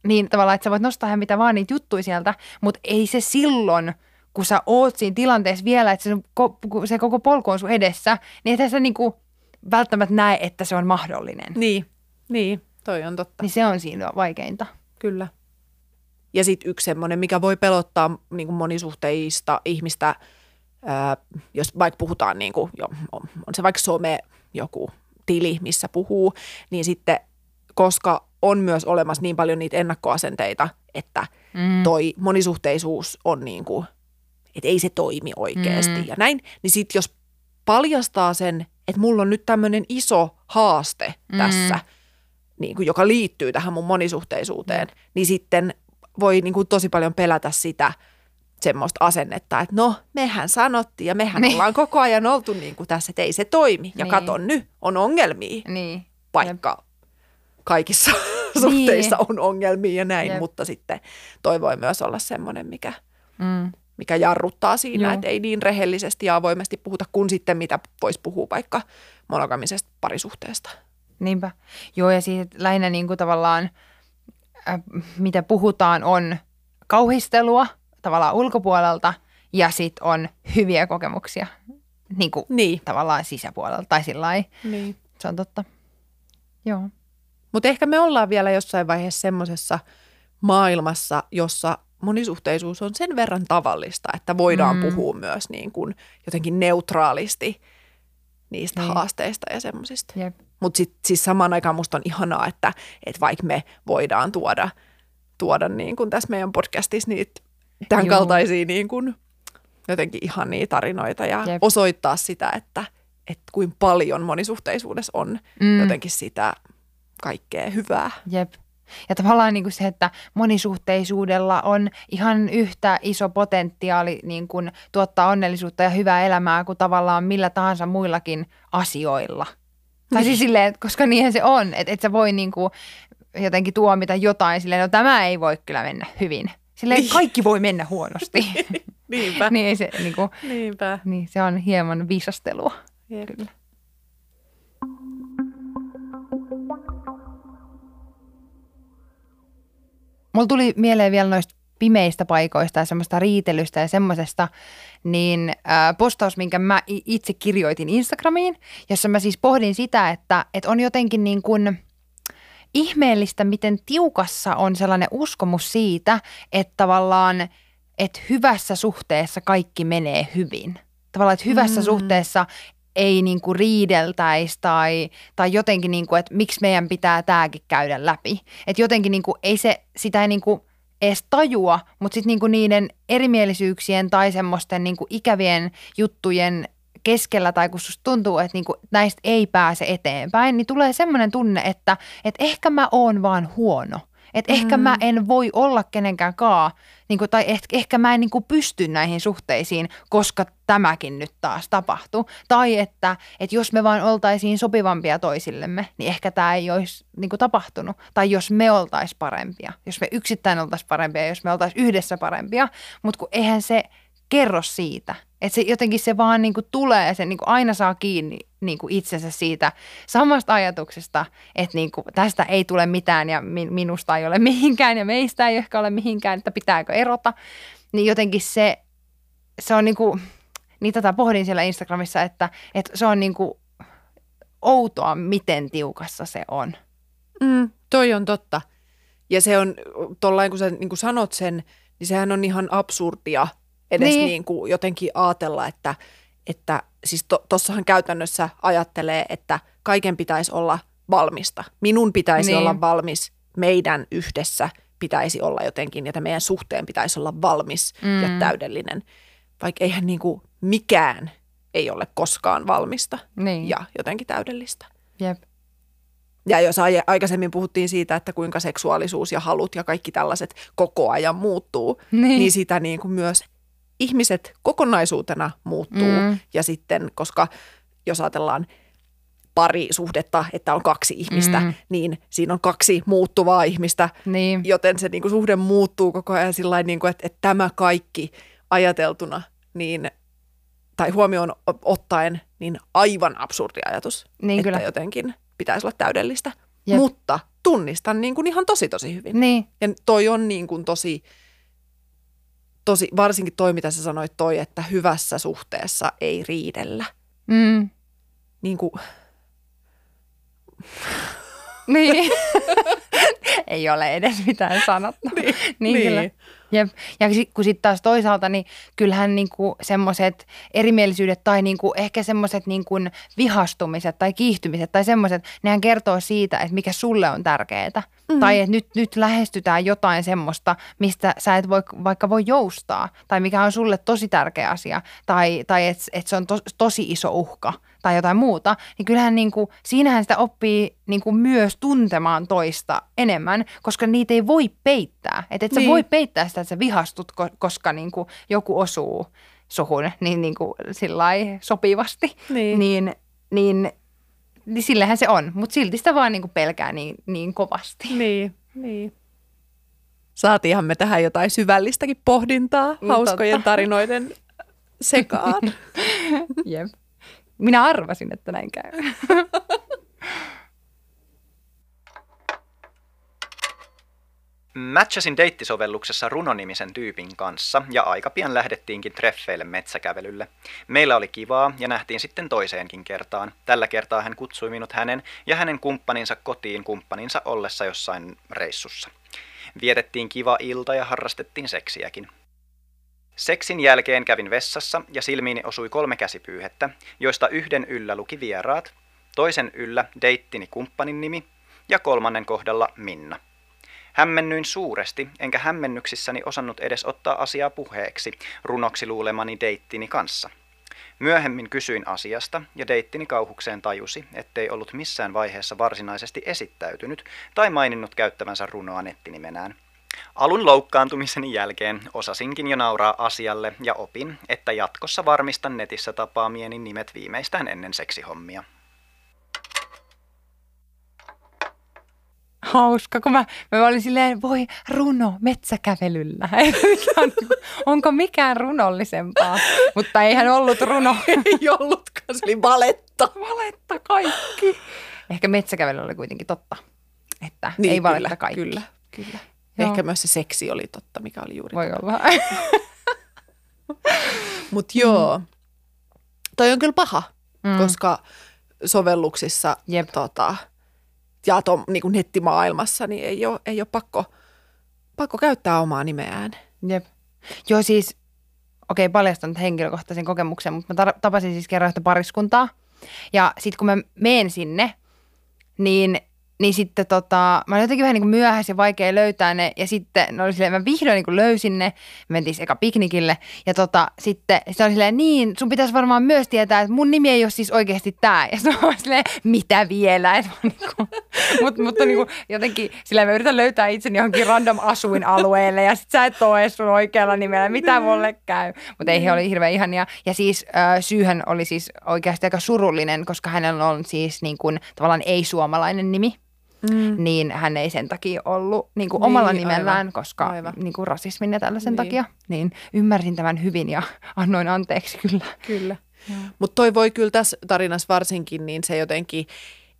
niin tavallaan, että sä voit nostaa ihan mitä vaan niitä juttuja sieltä, mutta ei se silloin – kun sä oot siinä tilanteessa vielä, että se, se koko polku on sun edessä, niin ethän sä niinku välttämättä näe, että se on mahdollinen. Niin, niin, toi on totta. Niin se on siinä vaikeinta. Kyllä. Ja sitten yksi semmoinen, mikä voi pelottaa niin kuin monisuhteista ihmistä, ää, jos vaikka puhutaan, niin kuin, jo, on, on se vaikka some joku tili, missä puhuu, niin sitten koska on myös olemassa niin paljon niitä ennakkoasenteita, että mm. toi monisuhteisuus on niin kuin – että ei se toimi oikeasti mm. ja näin, niin sitten jos paljastaa sen, että mulla on nyt tämmöinen iso haaste mm. tässä, niin kuin, joka liittyy tähän mun monisuhteisuuteen, mm. niin sitten voi niin kuin, tosi paljon pelätä sitä semmoista asennetta, että no, mehän sanottiin ja mehän niin. ollaan koko ajan oltu niin kuin tässä, että ei se toimi. Ja niin. katon nyt, on ongelmia, niin. vaikka kaikissa niin. suhteissa on ongelmia ja näin, Jep. mutta sitten toi voi myös olla semmoinen, mikä mm mikä jarruttaa siinä, Joo. että ei niin rehellisesti ja avoimesti puhuta kuin sitten mitä voisi puhua vaikka monogamisesta parisuhteesta. Niinpä. Joo ja siis lähinnä niin kuin tavallaan äh, mitä puhutaan on kauhistelua tavallaan ulkopuolelta ja sitten on hyviä kokemuksia niin kuin niin. tavallaan sisäpuolelta tai sillä niin. Se on totta. Joo. Mutta ehkä me ollaan vielä jossain vaiheessa semmoisessa maailmassa, jossa monisuhteisuus on sen verran tavallista, että voidaan mm. puhua myös niin kuin jotenkin neutraalisti niistä niin. haasteista ja semmoisista. Mutta sitten siis samaan aikaan musta on ihanaa, että, että vaikka me voidaan tuoda, tuoda niin kuin tässä meidän podcastissa niitä tämän Joo. kaltaisia niin kuin jotenkin ihania tarinoita ja Jep. osoittaa sitä, että, että kuinka paljon monisuhteisuudessa on mm. jotenkin sitä kaikkea hyvää. Jep. Ja tavallaan niin kuin se, että monisuhteisuudella on ihan yhtä iso potentiaali niin kuin tuottaa onnellisuutta ja hyvää elämää kuin tavallaan millä tahansa muillakin asioilla. Tai siis niin. silleen, koska niinhän se on, että et sä voi niin kuin jotenkin tuomita jotain silleen, no tämä ei voi kyllä mennä hyvin. Silleen niin. kaikki voi mennä huonosti. *laughs* Niinpä. niin, se, niin kuin, Niinpä. Niin, se on hieman viisastelua. Jep. Kyllä. Mulla tuli mieleen vielä noista pimeistä paikoista ja semmoista riitelystä ja semmoisesta, niin äh, postaus, minkä mä itse kirjoitin Instagramiin, jossa mä siis pohdin sitä, että, että on jotenkin niin kuin ihmeellistä, miten tiukassa on sellainen uskomus siitä, että tavallaan, että hyvässä suhteessa kaikki menee hyvin. Tavallaan, että hyvässä mm. suhteessa ei niin kuin riideltäisi tai, tai jotenkin, niin kuin, että miksi meidän pitää tämäkin käydä läpi. Että jotenkin niin kuin, ei se, sitä ei niin kuin edes tajua, mutta sitten niin kuin niiden erimielisyyksien tai semmoisten niin kuin ikävien juttujen keskellä tai kun susta tuntuu, että niinku näistä ei pääse eteenpäin, niin tulee semmoinen tunne, että, että ehkä mä oon vaan huono. Että mm. ehkä mä en voi olla kenenkään kaa, niin kuin, tai ehkä, ehkä mä en niin kuin pysty näihin suhteisiin, koska tämäkin nyt taas tapahtui. Tai että, että jos me vaan oltaisiin sopivampia toisillemme, niin ehkä tämä ei olisi niin kuin tapahtunut. Tai jos me oltaisiin parempia, jos me yksittäin oltaisiin parempia, jos me oltaisiin yhdessä parempia. Mutta kun eihän se kerro siitä. Että se jotenkin se vaan niin kuin tulee, se niin kuin aina saa kiinni niin kuin itsensä siitä samasta ajatuksesta, että niin kuin tästä ei tule mitään ja minusta ei ole *laughs* mihinkään ja meistä ei ehkä ole mihinkään, että pitääkö erota. Niin jotenkin se, se on niin kuin, niin tätä pohdin siellä Instagramissa, että, että se on niin kuin outoa, miten tiukassa se on. Mm, toi on totta. Ja se on, tuollain kun sä niin kuin sanot sen, niin sehän on ihan absurdia edes niin. Niin kuin jotenkin ajatella, että, että siis tossahan käytännössä ajattelee, että kaiken pitäisi olla valmista. Minun pitäisi niin. olla valmis, meidän yhdessä pitäisi olla jotenkin, että meidän suhteen pitäisi olla valmis mm. ja täydellinen. Vaikka eihän niin kuin mikään ei ole koskaan valmista niin. ja jotenkin täydellistä. Jep. Ja jos aikaisemmin puhuttiin siitä, että kuinka seksuaalisuus ja halut ja kaikki tällaiset koko ajan muuttuu, niin, niin sitä niin kuin myös ihmiset kokonaisuutena muuttuu mm. ja sitten, koska jos ajatellaan parisuhdetta, että on kaksi ihmistä, mm. niin siinä on kaksi muuttuvaa ihmistä, niin. joten se niin kuin, suhde muuttuu koko ajan sillä niin että, että tämä kaikki ajateltuna, niin, tai huomioon ottaen, niin aivan absurdi ajatus, niin että kyllä. jotenkin pitäisi olla täydellistä. Jep. Mutta tunnistan niin kuin ihan tosi tosi hyvin. Niin. Ja toi on niin kuin tosi tosi, varsinkin toi, mitä sä sanoit toi, että hyvässä suhteessa ei riidellä. Mm. Niin kuin... niin. *laughs* *laughs* ei ole edes mitään sanottu. *laughs* niin, niin, niin. Kyllä. Jep. Ja kun sitten taas toisaalta, niin kyllähän niinku semmoiset erimielisyydet tai niinku ehkä semmoiset niinku vihastumiset tai kiihtymiset tai semmoiset, nehän kertoo siitä, että mikä sulle on tärkeää. Mm-hmm. Tai että nyt, nyt lähestytään jotain semmoista, mistä sä et voi, vaikka voi joustaa. Tai mikä on sulle tosi tärkeä asia. Tai, tai että et se on to, tosi iso uhka tai jotain muuta, niin kyllähän niin kuin, siinähän sitä oppii niin kuin myös tuntemaan toista enemmän, koska niitä ei voi peittää. Että et sä niin. voi peittää sitä, että sä vihastut, koska niin kuin joku osuu suhun niin, niin kuin sopivasti. Niin. Niin, niin, niin sillähän se on, mutta silti sitä vaan niin kuin pelkää niin, niin kovasti. Niin, niin. Saatiinhan me tähän jotain syvällistäkin pohdintaa no, hauskojen totta. tarinoiden sekaan. *laughs* Jep. Minä arvasin, että näin käy. *laughs* Matchasin deittisovelluksessa runonimisen tyypin kanssa ja aika pian lähdettiinkin treffeille metsäkävelylle. Meillä oli kivaa ja nähtiin sitten toiseenkin kertaan. Tällä kertaa hän kutsui minut hänen ja hänen kumppaninsa kotiin kumppaninsa ollessa jossain reissussa. Vietettiin kiva ilta ja harrastettiin seksiäkin. Seksin jälkeen kävin vessassa ja silmiini osui kolme käsipyyhettä, joista yhden yllä luki vieraat, toisen yllä deittini kumppanin nimi ja kolmannen kohdalla Minna. Hämmennyin suuresti, enkä hämmennyksissäni osannut edes ottaa asiaa puheeksi runoksi luulemani deittini kanssa. Myöhemmin kysyin asiasta ja deittini kauhukseen tajusi, ettei ollut missään vaiheessa varsinaisesti esittäytynyt tai maininnut käyttävänsä runoa nettinimenään – Alun loukkaantumiseni jälkeen osasinkin jo nauraa asialle ja opin, että jatkossa varmistan netissä tapaamieni nimet viimeistään ennen seksihommia. Hauska, kun mä, mä olin silleen, voi runo metsäkävelyllä. *laughs* Onko mikään runollisempaa? Mutta eihän ollut runo. *laughs* Ei ollutkaan, se oli valetta. Valetta kaikki. Ehkä metsäkävely oli kuitenkin totta, että niin, ei valetta kaikki. Kyllä, kyllä. Joo. Ehkä myös se seksi oli totta, mikä oli juuri Voi totta. olla. *laughs* Mutta joo, toi on kyllä paha, mm. koska sovelluksissa Jep. Tota, ja to, niin kuin nettimaailmassa niin ei ole, ei ole pakko, pakko käyttää omaa nimeään. Jep. Joo siis, okei okay, paljastan henkilökohtaisen kokemuksen, mutta mä tapasin siis kerran yhtä pariskuntaa. Ja sitten kun mä menen sinne, niin niin sitten tota, mä olin jotenkin vähän niin kuin myöhässä ja vaikea löytää ne. Ja sitten ne oli silleen, mä vihdoin niin kuin löysin ne. Me mentiin eka piknikille. Ja tota, sitten se oli silleen, niin, sun pitäisi varmaan myös tietää, että mun nimi ei ole siis oikeasti tää. Ja se on silleen, mitä vielä? Et mä niin kuin, *laughs* mut, mutta niin kuin, jotenkin silleen mä yritän löytää itseni johonkin random asuinalueelle. Ja sit sä et ole sun oikealla nimellä, mitä mulle käy. Mutta ei he oli hirveän ihania. Ja siis äh, syyhän oli siis oikeasti aika surullinen, koska hänellä on siis niin kuin, tavallaan ei-suomalainen nimi mm. niin hän ei sen takia ollut niin kuin niin, omalla nimellään, aivan, koska aivan. Niin kuin rasismin ja tällaisen niin. takia. Niin ymmärsin tämän hyvin ja *laughs* annoin anteeksi kyllä. Kyllä. Mutta toi voi kyllä tässä tarinassa varsinkin, niin se jotenkin,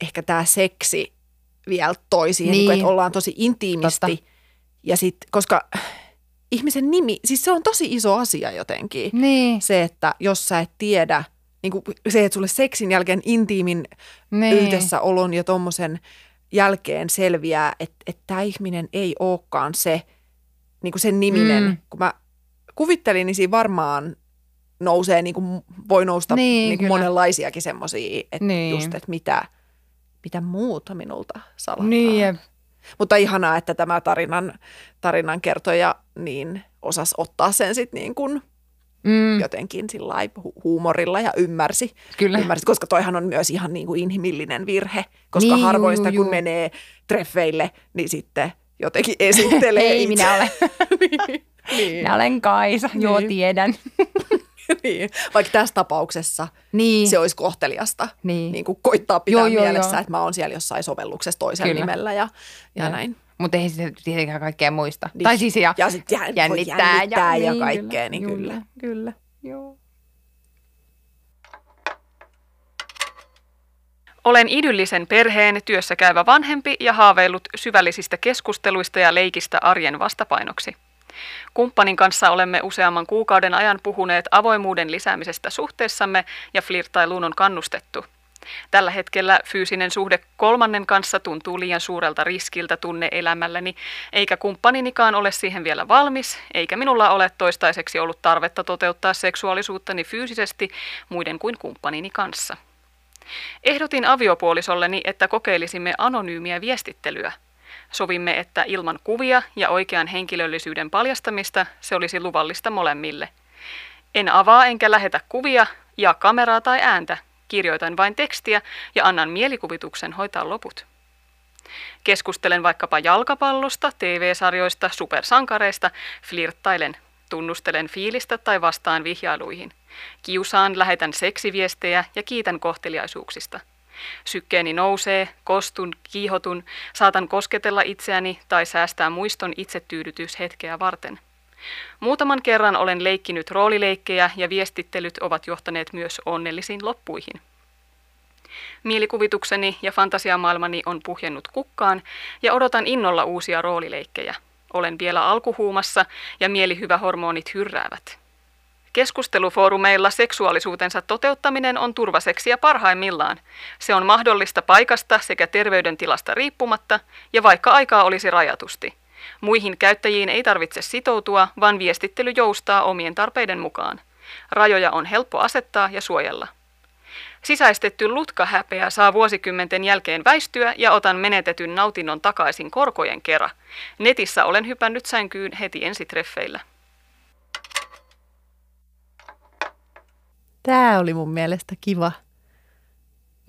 ehkä tämä seksi vielä toi siihen, niin. Niin kuin, että ollaan tosi intiimisti. Totta. Ja sit, koska *sighs* ihmisen nimi, siis se on tosi iso asia jotenkin. Niin. Se, että jos sä et tiedä, niin kuin se, että sulle seksin jälkeen intiimin niin. yhdessäolon ja tommosen jälkeen selviää, että, että tämä ihminen ei olekaan se niin kuin sen niminen. Mm. Kun mä kuvittelin, niin siinä varmaan nousee, niin kuin voi nousta niin, niin kuin monenlaisiakin semmoisia, että niin. just, että mitä, mitä muuta minulta salataan. Niin, Mutta ihanaa, että tämä tarinan, tarinan kertoja niin osas ottaa sen sitten niin kuin mm. jotenkin sillä hu- huumorilla ja ymmärsi, Kyllä. ymmärsi. Koska toihan on myös ihan niin kuin inhimillinen virhe, koska niin, harvoista juu, kun menee treffeille, niin sitten jotenkin *laughs* esittelee Ei itse. minä olen. *laughs* niin, niin. Minä olen Kaisa, niin. joo tiedän. *laughs* niin. Vaikka tässä tapauksessa niin. se olisi kohteliasta niin. Niin kuin koittaa pitää joo, mielessä, joo. että mä oon siellä jossain sovelluksessa toisella Kyllä. nimellä ja, ja, ja näin. Mutta ei se tietenkään kaikkea muista. Niin. Tai siis ja, ja sit jännittää, jännittää ja, ja niin, kaikkea, niin kyllä. Kyllä, kyllä. joo. Olen idyllisen perheen työssä käyvä vanhempi ja haaveillut syvällisistä keskusteluista ja leikistä arjen vastapainoksi. Kumppanin kanssa olemme useamman kuukauden ajan puhuneet avoimuuden lisäämisestä suhteessamme ja flirtailuun on kannustettu – Tällä hetkellä fyysinen suhde kolmannen kanssa tuntuu liian suurelta riskiltä tunne-elämälläni, eikä kumppaninikaan ole siihen vielä valmis, eikä minulla ole toistaiseksi ollut tarvetta toteuttaa seksuaalisuuttani fyysisesti muiden kuin kumppanini kanssa. Ehdotin aviopuolisolleni, että kokeilisimme anonyymiä viestittelyä. Sovimme, että ilman kuvia ja oikean henkilöllisyyden paljastamista se olisi luvallista molemmille. En avaa enkä lähetä kuvia, ja kameraa tai ääntä, Kirjoitan vain tekstiä ja annan mielikuvituksen hoitaa loput. Keskustelen vaikkapa jalkapallosta, TV-sarjoista, supersankareista, flirttailen, tunnustelen fiilistä tai vastaan vihjailuihin. Kiusaan, lähetän seksiviestejä ja kiitän kohteliaisuuksista. Sykkeeni nousee, kostun, kiihotun, saatan kosketella itseäni tai säästää muiston itsetyydytyshetkeä varten – Muutaman kerran olen leikkinyt roolileikkejä ja viestittelyt ovat johtaneet myös onnellisiin loppuihin. Mielikuvitukseni ja fantasiamaailmani on puhjennut kukkaan ja odotan innolla uusia roolileikkejä. Olen vielä alkuhuumassa ja mielihyvähormonit hyrräävät. Keskustelufoorumeilla seksuaalisuutensa toteuttaminen on turvaseksiä parhaimmillaan. Se on mahdollista paikasta sekä terveydentilasta riippumatta ja vaikka aikaa olisi rajatusti – Muihin käyttäjiin ei tarvitse sitoutua, vaan viestittely joustaa omien tarpeiden mukaan. Rajoja on helppo asettaa ja suojella. Sisäistetty lutkahäpeä saa vuosikymmenten jälkeen väistyä ja otan menetetyn nautinnon takaisin korkojen kera. Netissä olen hypännyt sänkyyn heti ensitreffeillä. Tämä oli mun mielestä kiva.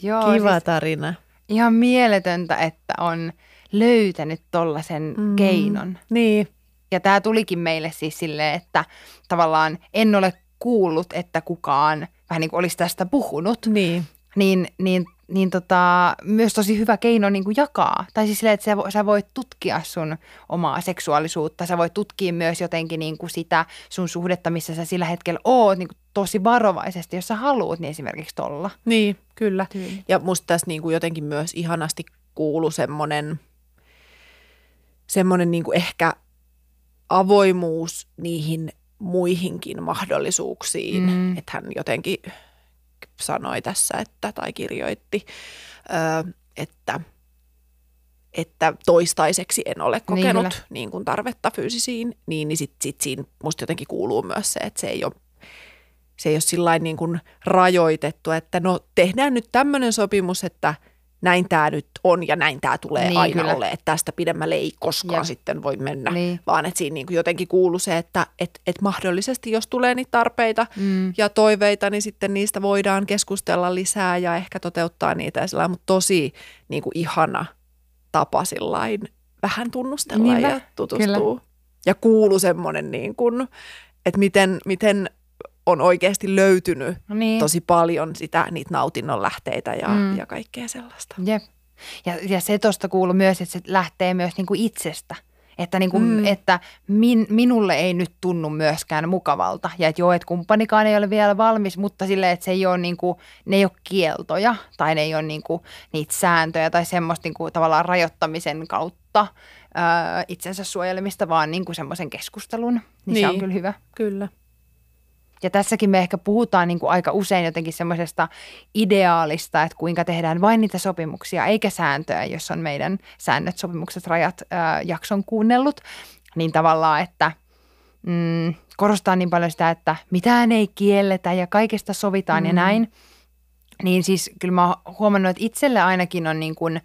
Joo, kiva siis tarina. Ihan mieletöntä, että on löytänyt tollaisen mm. keinon. Niin. Ja tämä tulikin meille siis silleen, että tavallaan en ole kuullut, että kukaan vähän niin kuin olisi tästä puhunut. Niin. Niin, niin, niin tota, myös tosi hyvä keino niin kuin jakaa. Tai siis silleen, että sä, sä voit tutkia sun omaa seksuaalisuutta. Sä voit tutkia myös jotenkin niin kuin sitä sun suhdetta, missä sä sillä hetkellä oot niin kuin tosi varovaisesti, jos sä haluat, niin esimerkiksi tolla. Niin, kyllä. Tyyli. Ja musta tässä niin kuin jotenkin myös ihanasti kuulu semmoinen – semmoinen niin kuin ehkä avoimuus niihin muihinkin mahdollisuuksiin, mm. että hän jotenkin sanoi tässä, että tai kirjoitti, että, että toistaiseksi en ole kokenut niin, niin kuin tarvetta fyysisiin, niin, niin sitten sit siinä musta jotenkin kuuluu myös se, että se ei ole se ei ole sillä niin kuin rajoitettu, että no tehdään nyt tämmöinen sopimus, että näin tämä nyt on ja näin tämä tulee Niin, aina kyllä. ole, että tästä pidemmälle ei koskaan Jep. sitten voi mennä, Niin. vaan että siinä niin kuin jotenkin kuuluu se, että et, et mahdollisesti jos tulee niitä tarpeita Mm. ja toiveita, niin sitten niistä voidaan keskustella lisää ja ehkä toteuttaa niitä ja sillä mutta tosi niin kuin ihana tapa sillain vähän tunnustella Niinpä, ja tutustua. Ja kuulu semmoinen, niin kuin, että miten, miten on oikeasti löytynyt No niin. tosi paljon sitä, niitä nautinnon lähteitä ja, Mm. ja kaikkea sellaista. Jep. Ja, ja se tuosta kuuluu myös, että se lähtee myös niin kuin itsestä. Että, niin kuin, Mm. että min, minulle ei nyt tunnu myöskään mukavalta. Ja että joo, että kumppanikaan ei ole vielä valmis, mutta silleen, että se ei ole niin kuin, ne ei ole kieltoja tai ne ei ole niin kuin, niitä sääntöjä tai semmoista niin kuin, tavallaan rajoittamisen kautta ää, itsensä suojelemista, vaan niin kuin semmoisen keskustelun. Niin, niin se on Niin. kyllä hyvä. Kyllä. Ja tässäkin me ehkä puhutaan niin kuin aika usein jotenkin semmoisesta ideaalista, että kuinka tehdään vain niitä sopimuksia, eikä sääntöjä, jos on meidän säännöt, sopimukset, rajat ää, jakson kuunnellut. Niin tavallaan, että mm, korostaa niin paljon sitä, että mitään ei kielletä ja kaikesta sovitaan mm. ja näin. Niin siis kyllä mä oon huomannut, että itselle ainakin on niin kuin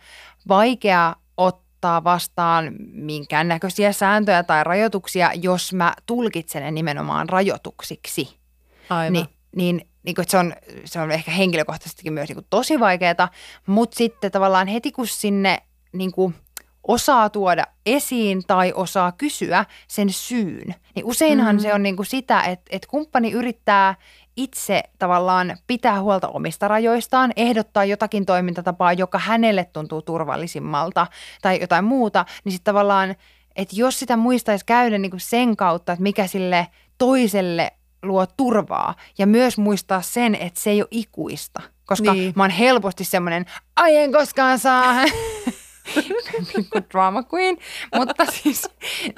vaikea ottaa vastaan minkäännäköisiä sääntöjä tai rajoituksia, jos mä tulkitsen ne nimenomaan rajoituksiksi Aivan. niin, niin, niin kuin, että se, on, se on ehkä henkilökohtaisestikin myös niin kuin tosi vaikeaa, mutta sitten tavallaan heti kun sinne niin kuin osaa tuoda esiin tai osaa kysyä sen syyn, niin useinhan Mm. mm. se on niin kuin sitä, että, että kumppani yrittää itse tavallaan pitää huolta omista rajoistaan, ehdottaa jotakin toimintatapaa, joka hänelle tuntuu turvallisimmalta tai jotain muuta, niin sitten tavallaan, että jos sitä muistaisi käydä niin kuin sen kautta, että mikä sille toiselle luo turvaa ja myös muistaa sen, että se ei ole ikuista. Koska Niin. niin. mä oon helposti semmoinen, ai en koskaan saa *laughs* pikku drama queen, mutta *laughs* siis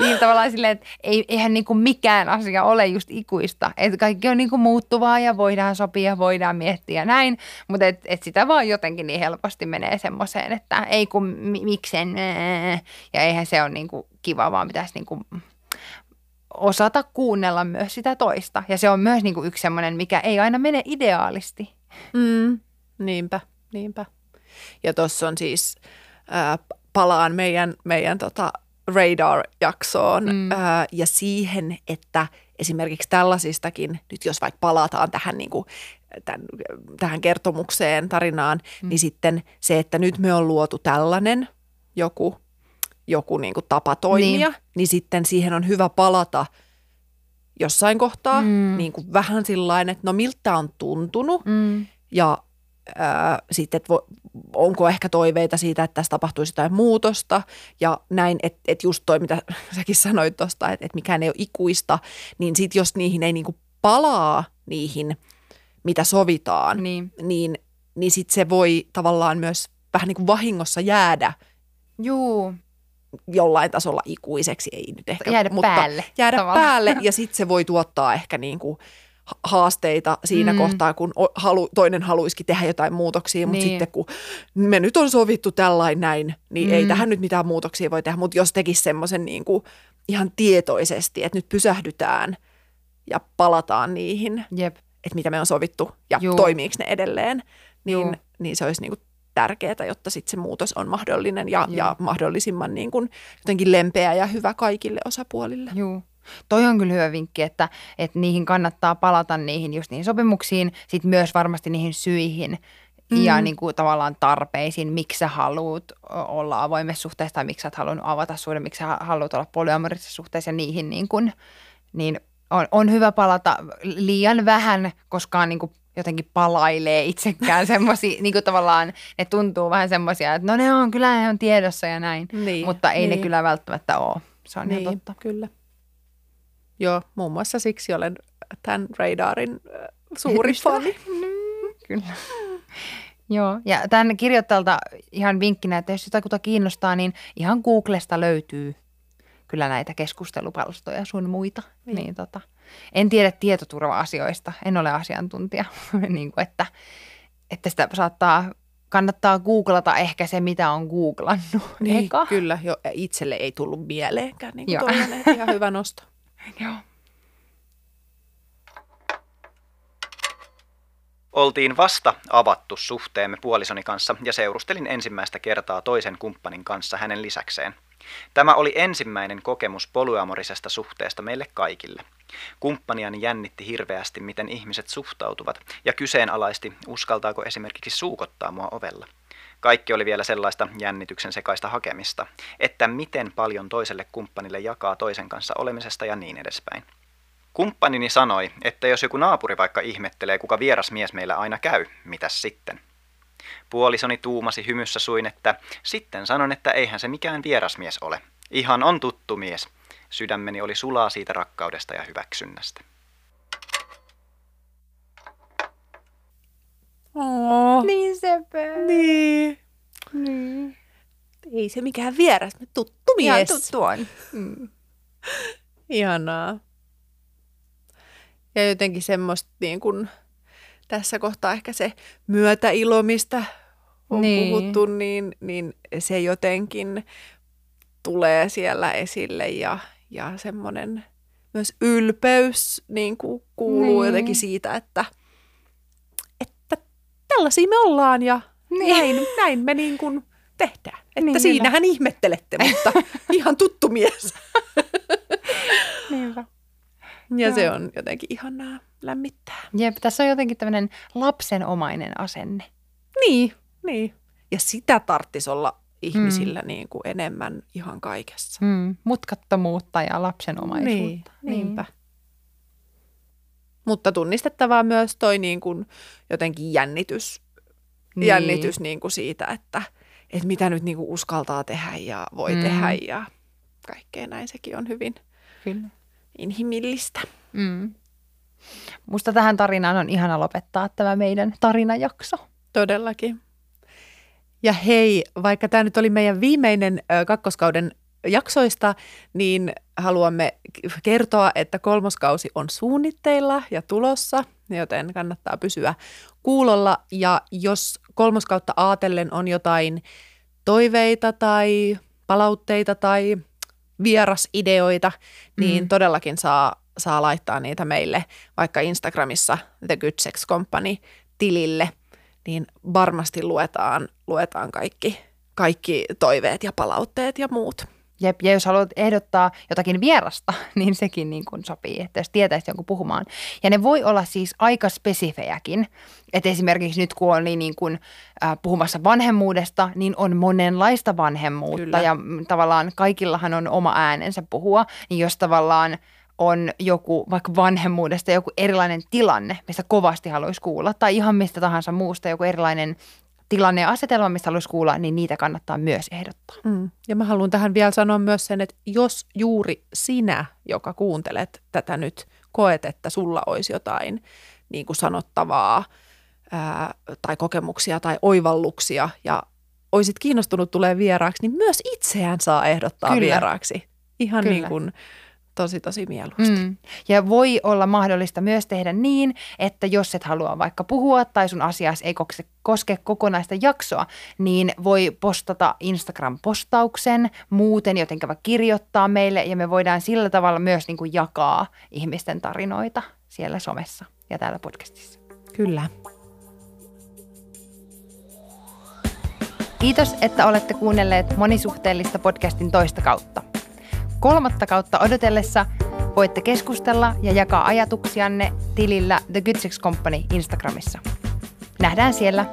niin tavallaan silleen, että ei, eihän niinku mikään asia ole just ikuista. Että kaikki on niinku muuttuvaa ja voidaan sopia, voidaan miettiä näin, mutta et, et sitä vaan jotenkin niin helposti menee semmoiseen, että ei kun mi, miksen, ja eihän se ole niinku kiva, vaan pitäisi niinku osata kuunnella myös sitä toista. Ja se on myös niinku yksi semmoinen, mikä ei aina mene ideaalisti. Mm, niinpä, niinpä. Ja tuossa on siis, ää, palaan meidän, meidän tota Radar-jaksoon mm. Ää, ja siihen, että esimerkiksi tällaisistakin, nyt jos vaikka palataan tähän, niin kuin, tämän, tähän kertomukseen, tarinaan, mm. niin sitten se, että nyt me on luotu tällainen joku, joku niin kuin tapa toimia, niin. niin sitten siihen on hyvä palata jossain kohtaa, mm. Niin kuin vähän sillain, että no miltä on tuntunut, Mm. ja ää, sitten, että vo, onko ehkä toiveita siitä, että tässä tapahtuisi jotain muutosta ja näin, että et just toi, mitä *laughs* säkin sanoit tuosta, että et mikään ei ole ikuista, niin sitten jos niihin ei niinku palaa niihin, mitä sovitaan, Niin. niin, niin sitten se voi tavallaan myös vähän niin kuin vahingossa jäädä Juu, jollain tasolla ikuiseksi, ei nyt ehkä, Jäädä mutta päälle jäädä tavallaan. päälle ja sitten se voi tuottaa ehkä niin kuin ha- haasteita siinä mm. Kohtaa, kun halu, toinen haluaisikin tehdä jotain muutoksia, mutta Niin. sitten kun me nyt on sovittu tällainen näin, niin mm. ei tähän nyt mitään muutoksia voi tehdä, mutta jos tekisi semmoisen niin kuin ihan tietoisesti, että nyt pysähdytään ja palataan niihin, jep. että mitä me on sovittu ja Juu. toimiiko ne edelleen, niin, Juu. niin se olisi niin kuin tärkeää, jotta sitten se muutos on mahdollinen ja, Joo. ja mahdollisimman niin kuin jotenkin lempeä ja hyvä kaikille osapuolille. Juu. Toi on kyllä hyvä vinkki, että, että niihin kannattaa palata niihin just niihin sopimuksiin, sitten myös varmasti niihin syihin mm. ja niin kuin tavallaan tarpeisiin, miksi sä haluat olla avoimessa suhteessa tai miksi sä et halunnut avata suhde, miksi sä haluat olla polyamorisessa suhteessa ja niihin niin, kuin, niin on, on hyvä palata liian vähän, koska niin kuin jotenkin palailee itsekään *laughs* semmoisia, niin kuin tavallaan ne tuntuu vähän semmoisia, että no ne on, kyllä ne on tiedossa ja näin, Niin, mutta ei niin. ne kyllä välttämättä ole. Se on niin, ihan totta. kyllä. Joo, muun muassa siksi olen tämän radarin äh, suuri fani. *laughs* Kyllä. Joo, ja tämän kirjoittajalta ihan vinkkinä, että jos jotakuta kiinnostaa, niin ihan Googlesta löytyy kyllä näitä keskustelupalstoja sun muita. Niin. Niin. Tota, en tiedä tietoturva-asioista, en ole asiantuntija, *laughs* niin kuin että, että sitä saattaa, kannattaa googlata ehkä se, mitä on googlannut. *laughs* Niin, eka. kyllä. Jo, itselle ei tullut mieleenkään niin kuin Joo. tollainen, *laughs* ihan hyvä nosto. Joo. Oltiin vasta avattu suhteemme puolisoni kanssa ja seurustelin ensimmäistä kertaa toisen kumppanin kanssa hänen lisäkseen. Tämä oli ensimmäinen kokemus polyamorisesta suhteesta meille kaikille. Kumppaniani jännitti hirveästi, miten ihmiset suhtautuvat, ja kyseenalaisti, uskaltaako esimerkiksi suukottaa mua ovella. Kaikki oli vielä sellaista jännityksen sekaista hakemista, että miten paljon toiselle kumppanille jakaa toisen kanssa olemisesta ja niin edespäin. Kumppanini sanoi, että jos joku naapuri vaikka ihmettelee, kuka vieras mies meillä aina käy, mitäs sitten? Puolisoni tuumasi hymyssä suin, että sitten sanon, että eihän se mikään vierasmies ole. Ihan on tuttu mies. Sydämeni oli sulaa siitä rakkaudesta ja hyväksynnästä. Oh, Niin sepä. niin. niin. Ei se mikään vieras, me tuttu Ihan mies. tuttu on. Mm. Ihanaa. Ja jotenkin semmoista niin kuin, tässä kohtaa ehkä se myötäilo, mistä on Niin. puhuttu, niin, niin se jotenkin tulee siellä esille ja, ja semmoinen myös ylpeys niin kuin kuuluu Niin. jotenkin siitä, että, että tällaisia me ollaan ja Niin. näin, näin me niin kuin tehdään. Että Niin, siinähän ihmettelette, mutta *laughs* ihan tuttu mies. Niinpä. Ja Joo. se on jotenkin ihanaa lämmittää. Jep, tässä on jotenkin tämmöinen lapsenomainen asenne. Niin, niin. Ja sitä tarttisi olla ihmisillä mm. niin kuin enemmän ihan kaikessa. Mm. Mutkattomuutta ja lapsenomaisuutta. Niin, niinpä. Mutta tunnistettavaa myös toi niin kuin jotenkin jännitys, niin. jännitys niin kuin siitä, että, että mitä nyt niin kuin uskaltaa tehdä ja voi mm. tehdä ja kaikkea näin. Sekin on hyvin Kyllä. inhimillistä. Mm. Musta tähän tarinaan on ihana lopettaa tämä meidän tarinajakso. Todellakin. Ja hei, vaikka tämä nyt oli meidän viimeinen kakkoskauden jaksoista, niin haluamme kertoa, että kolmoskausi on suunnitteilla ja tulossa, joten kannattaa pysyä kuulolla. Ja jos kolmoskautta aatellen on jotain toiveita tai palautteita tai vierasideoita, niin Mm. todellakin saa, saa laittaa niitä meille vaikka Instagramissa The Good Sex Company tilille, niin varmasti luetaan, luetaan kaikki, kaikki toiveet ja palautteet ja muut. Jep, ja jos haluat ehdottaa jotakin vierasta, *laughs* niin sekin niin kuin sopii, että jos tietäisit jonkun puhumaan. Ja ne voi olla siis aika spesifejäkin. Että esimerkiksi nyt kun oli niin kuin, äh, puhumassa vanhemmuudesta, niin on monenlaista vanhemmuutta. Kyllä. Ja mm, tavallaan kaikillahan on oma äänensä puhua. Niin jos tavallaan on joku vaikka vanhemmuudesta joku erilainen tilanne, mistä kovasti haluaisi kuulla, tai ihan mistä tahansa muusta joku erilainen tilanne ja asetelma, mistä haluaisi kuulla, niin niitä kannattaa myös ehdottaa. Mm. Ja mä haluan tähän vielä sanoa myös sen, että jos juuri sinä, joka kuuntelet tätä nyt, koet, että sulla olisi jotain niin kuin sanottavaa ää, tai kokemuksia tai oivalluksia ja olisit kiinnostunut tulee vieraaksi, niin myös itseään saa ehdottaa Kyllä. Vieraaksi. Ihan Kyllä. niin kuin tosi tosi mieluusti. Mm. Ja voi olla mahdollista myös tehdä niin, että jos et halua vaikka puhua tai sun asias ei koske kokonaista jaksoa, niin voi postata Instagram-postauksen, muuten jotenkin vaikka kirjoittaa meille ja me voidaan sillä tavalla myös niin kuin jakaa ihmisten tarinoita siellä somessa ja täällä podcastissa. Kyllä. Kiitos, että olette kuunnelleet monisuhteellista podcastin toista kautta. Kolmatta kautta odotellessa voitte keskustella ja jakaa ajatuksianne tilillä The Good Sex Company Instagramissa. Nähdään siellä.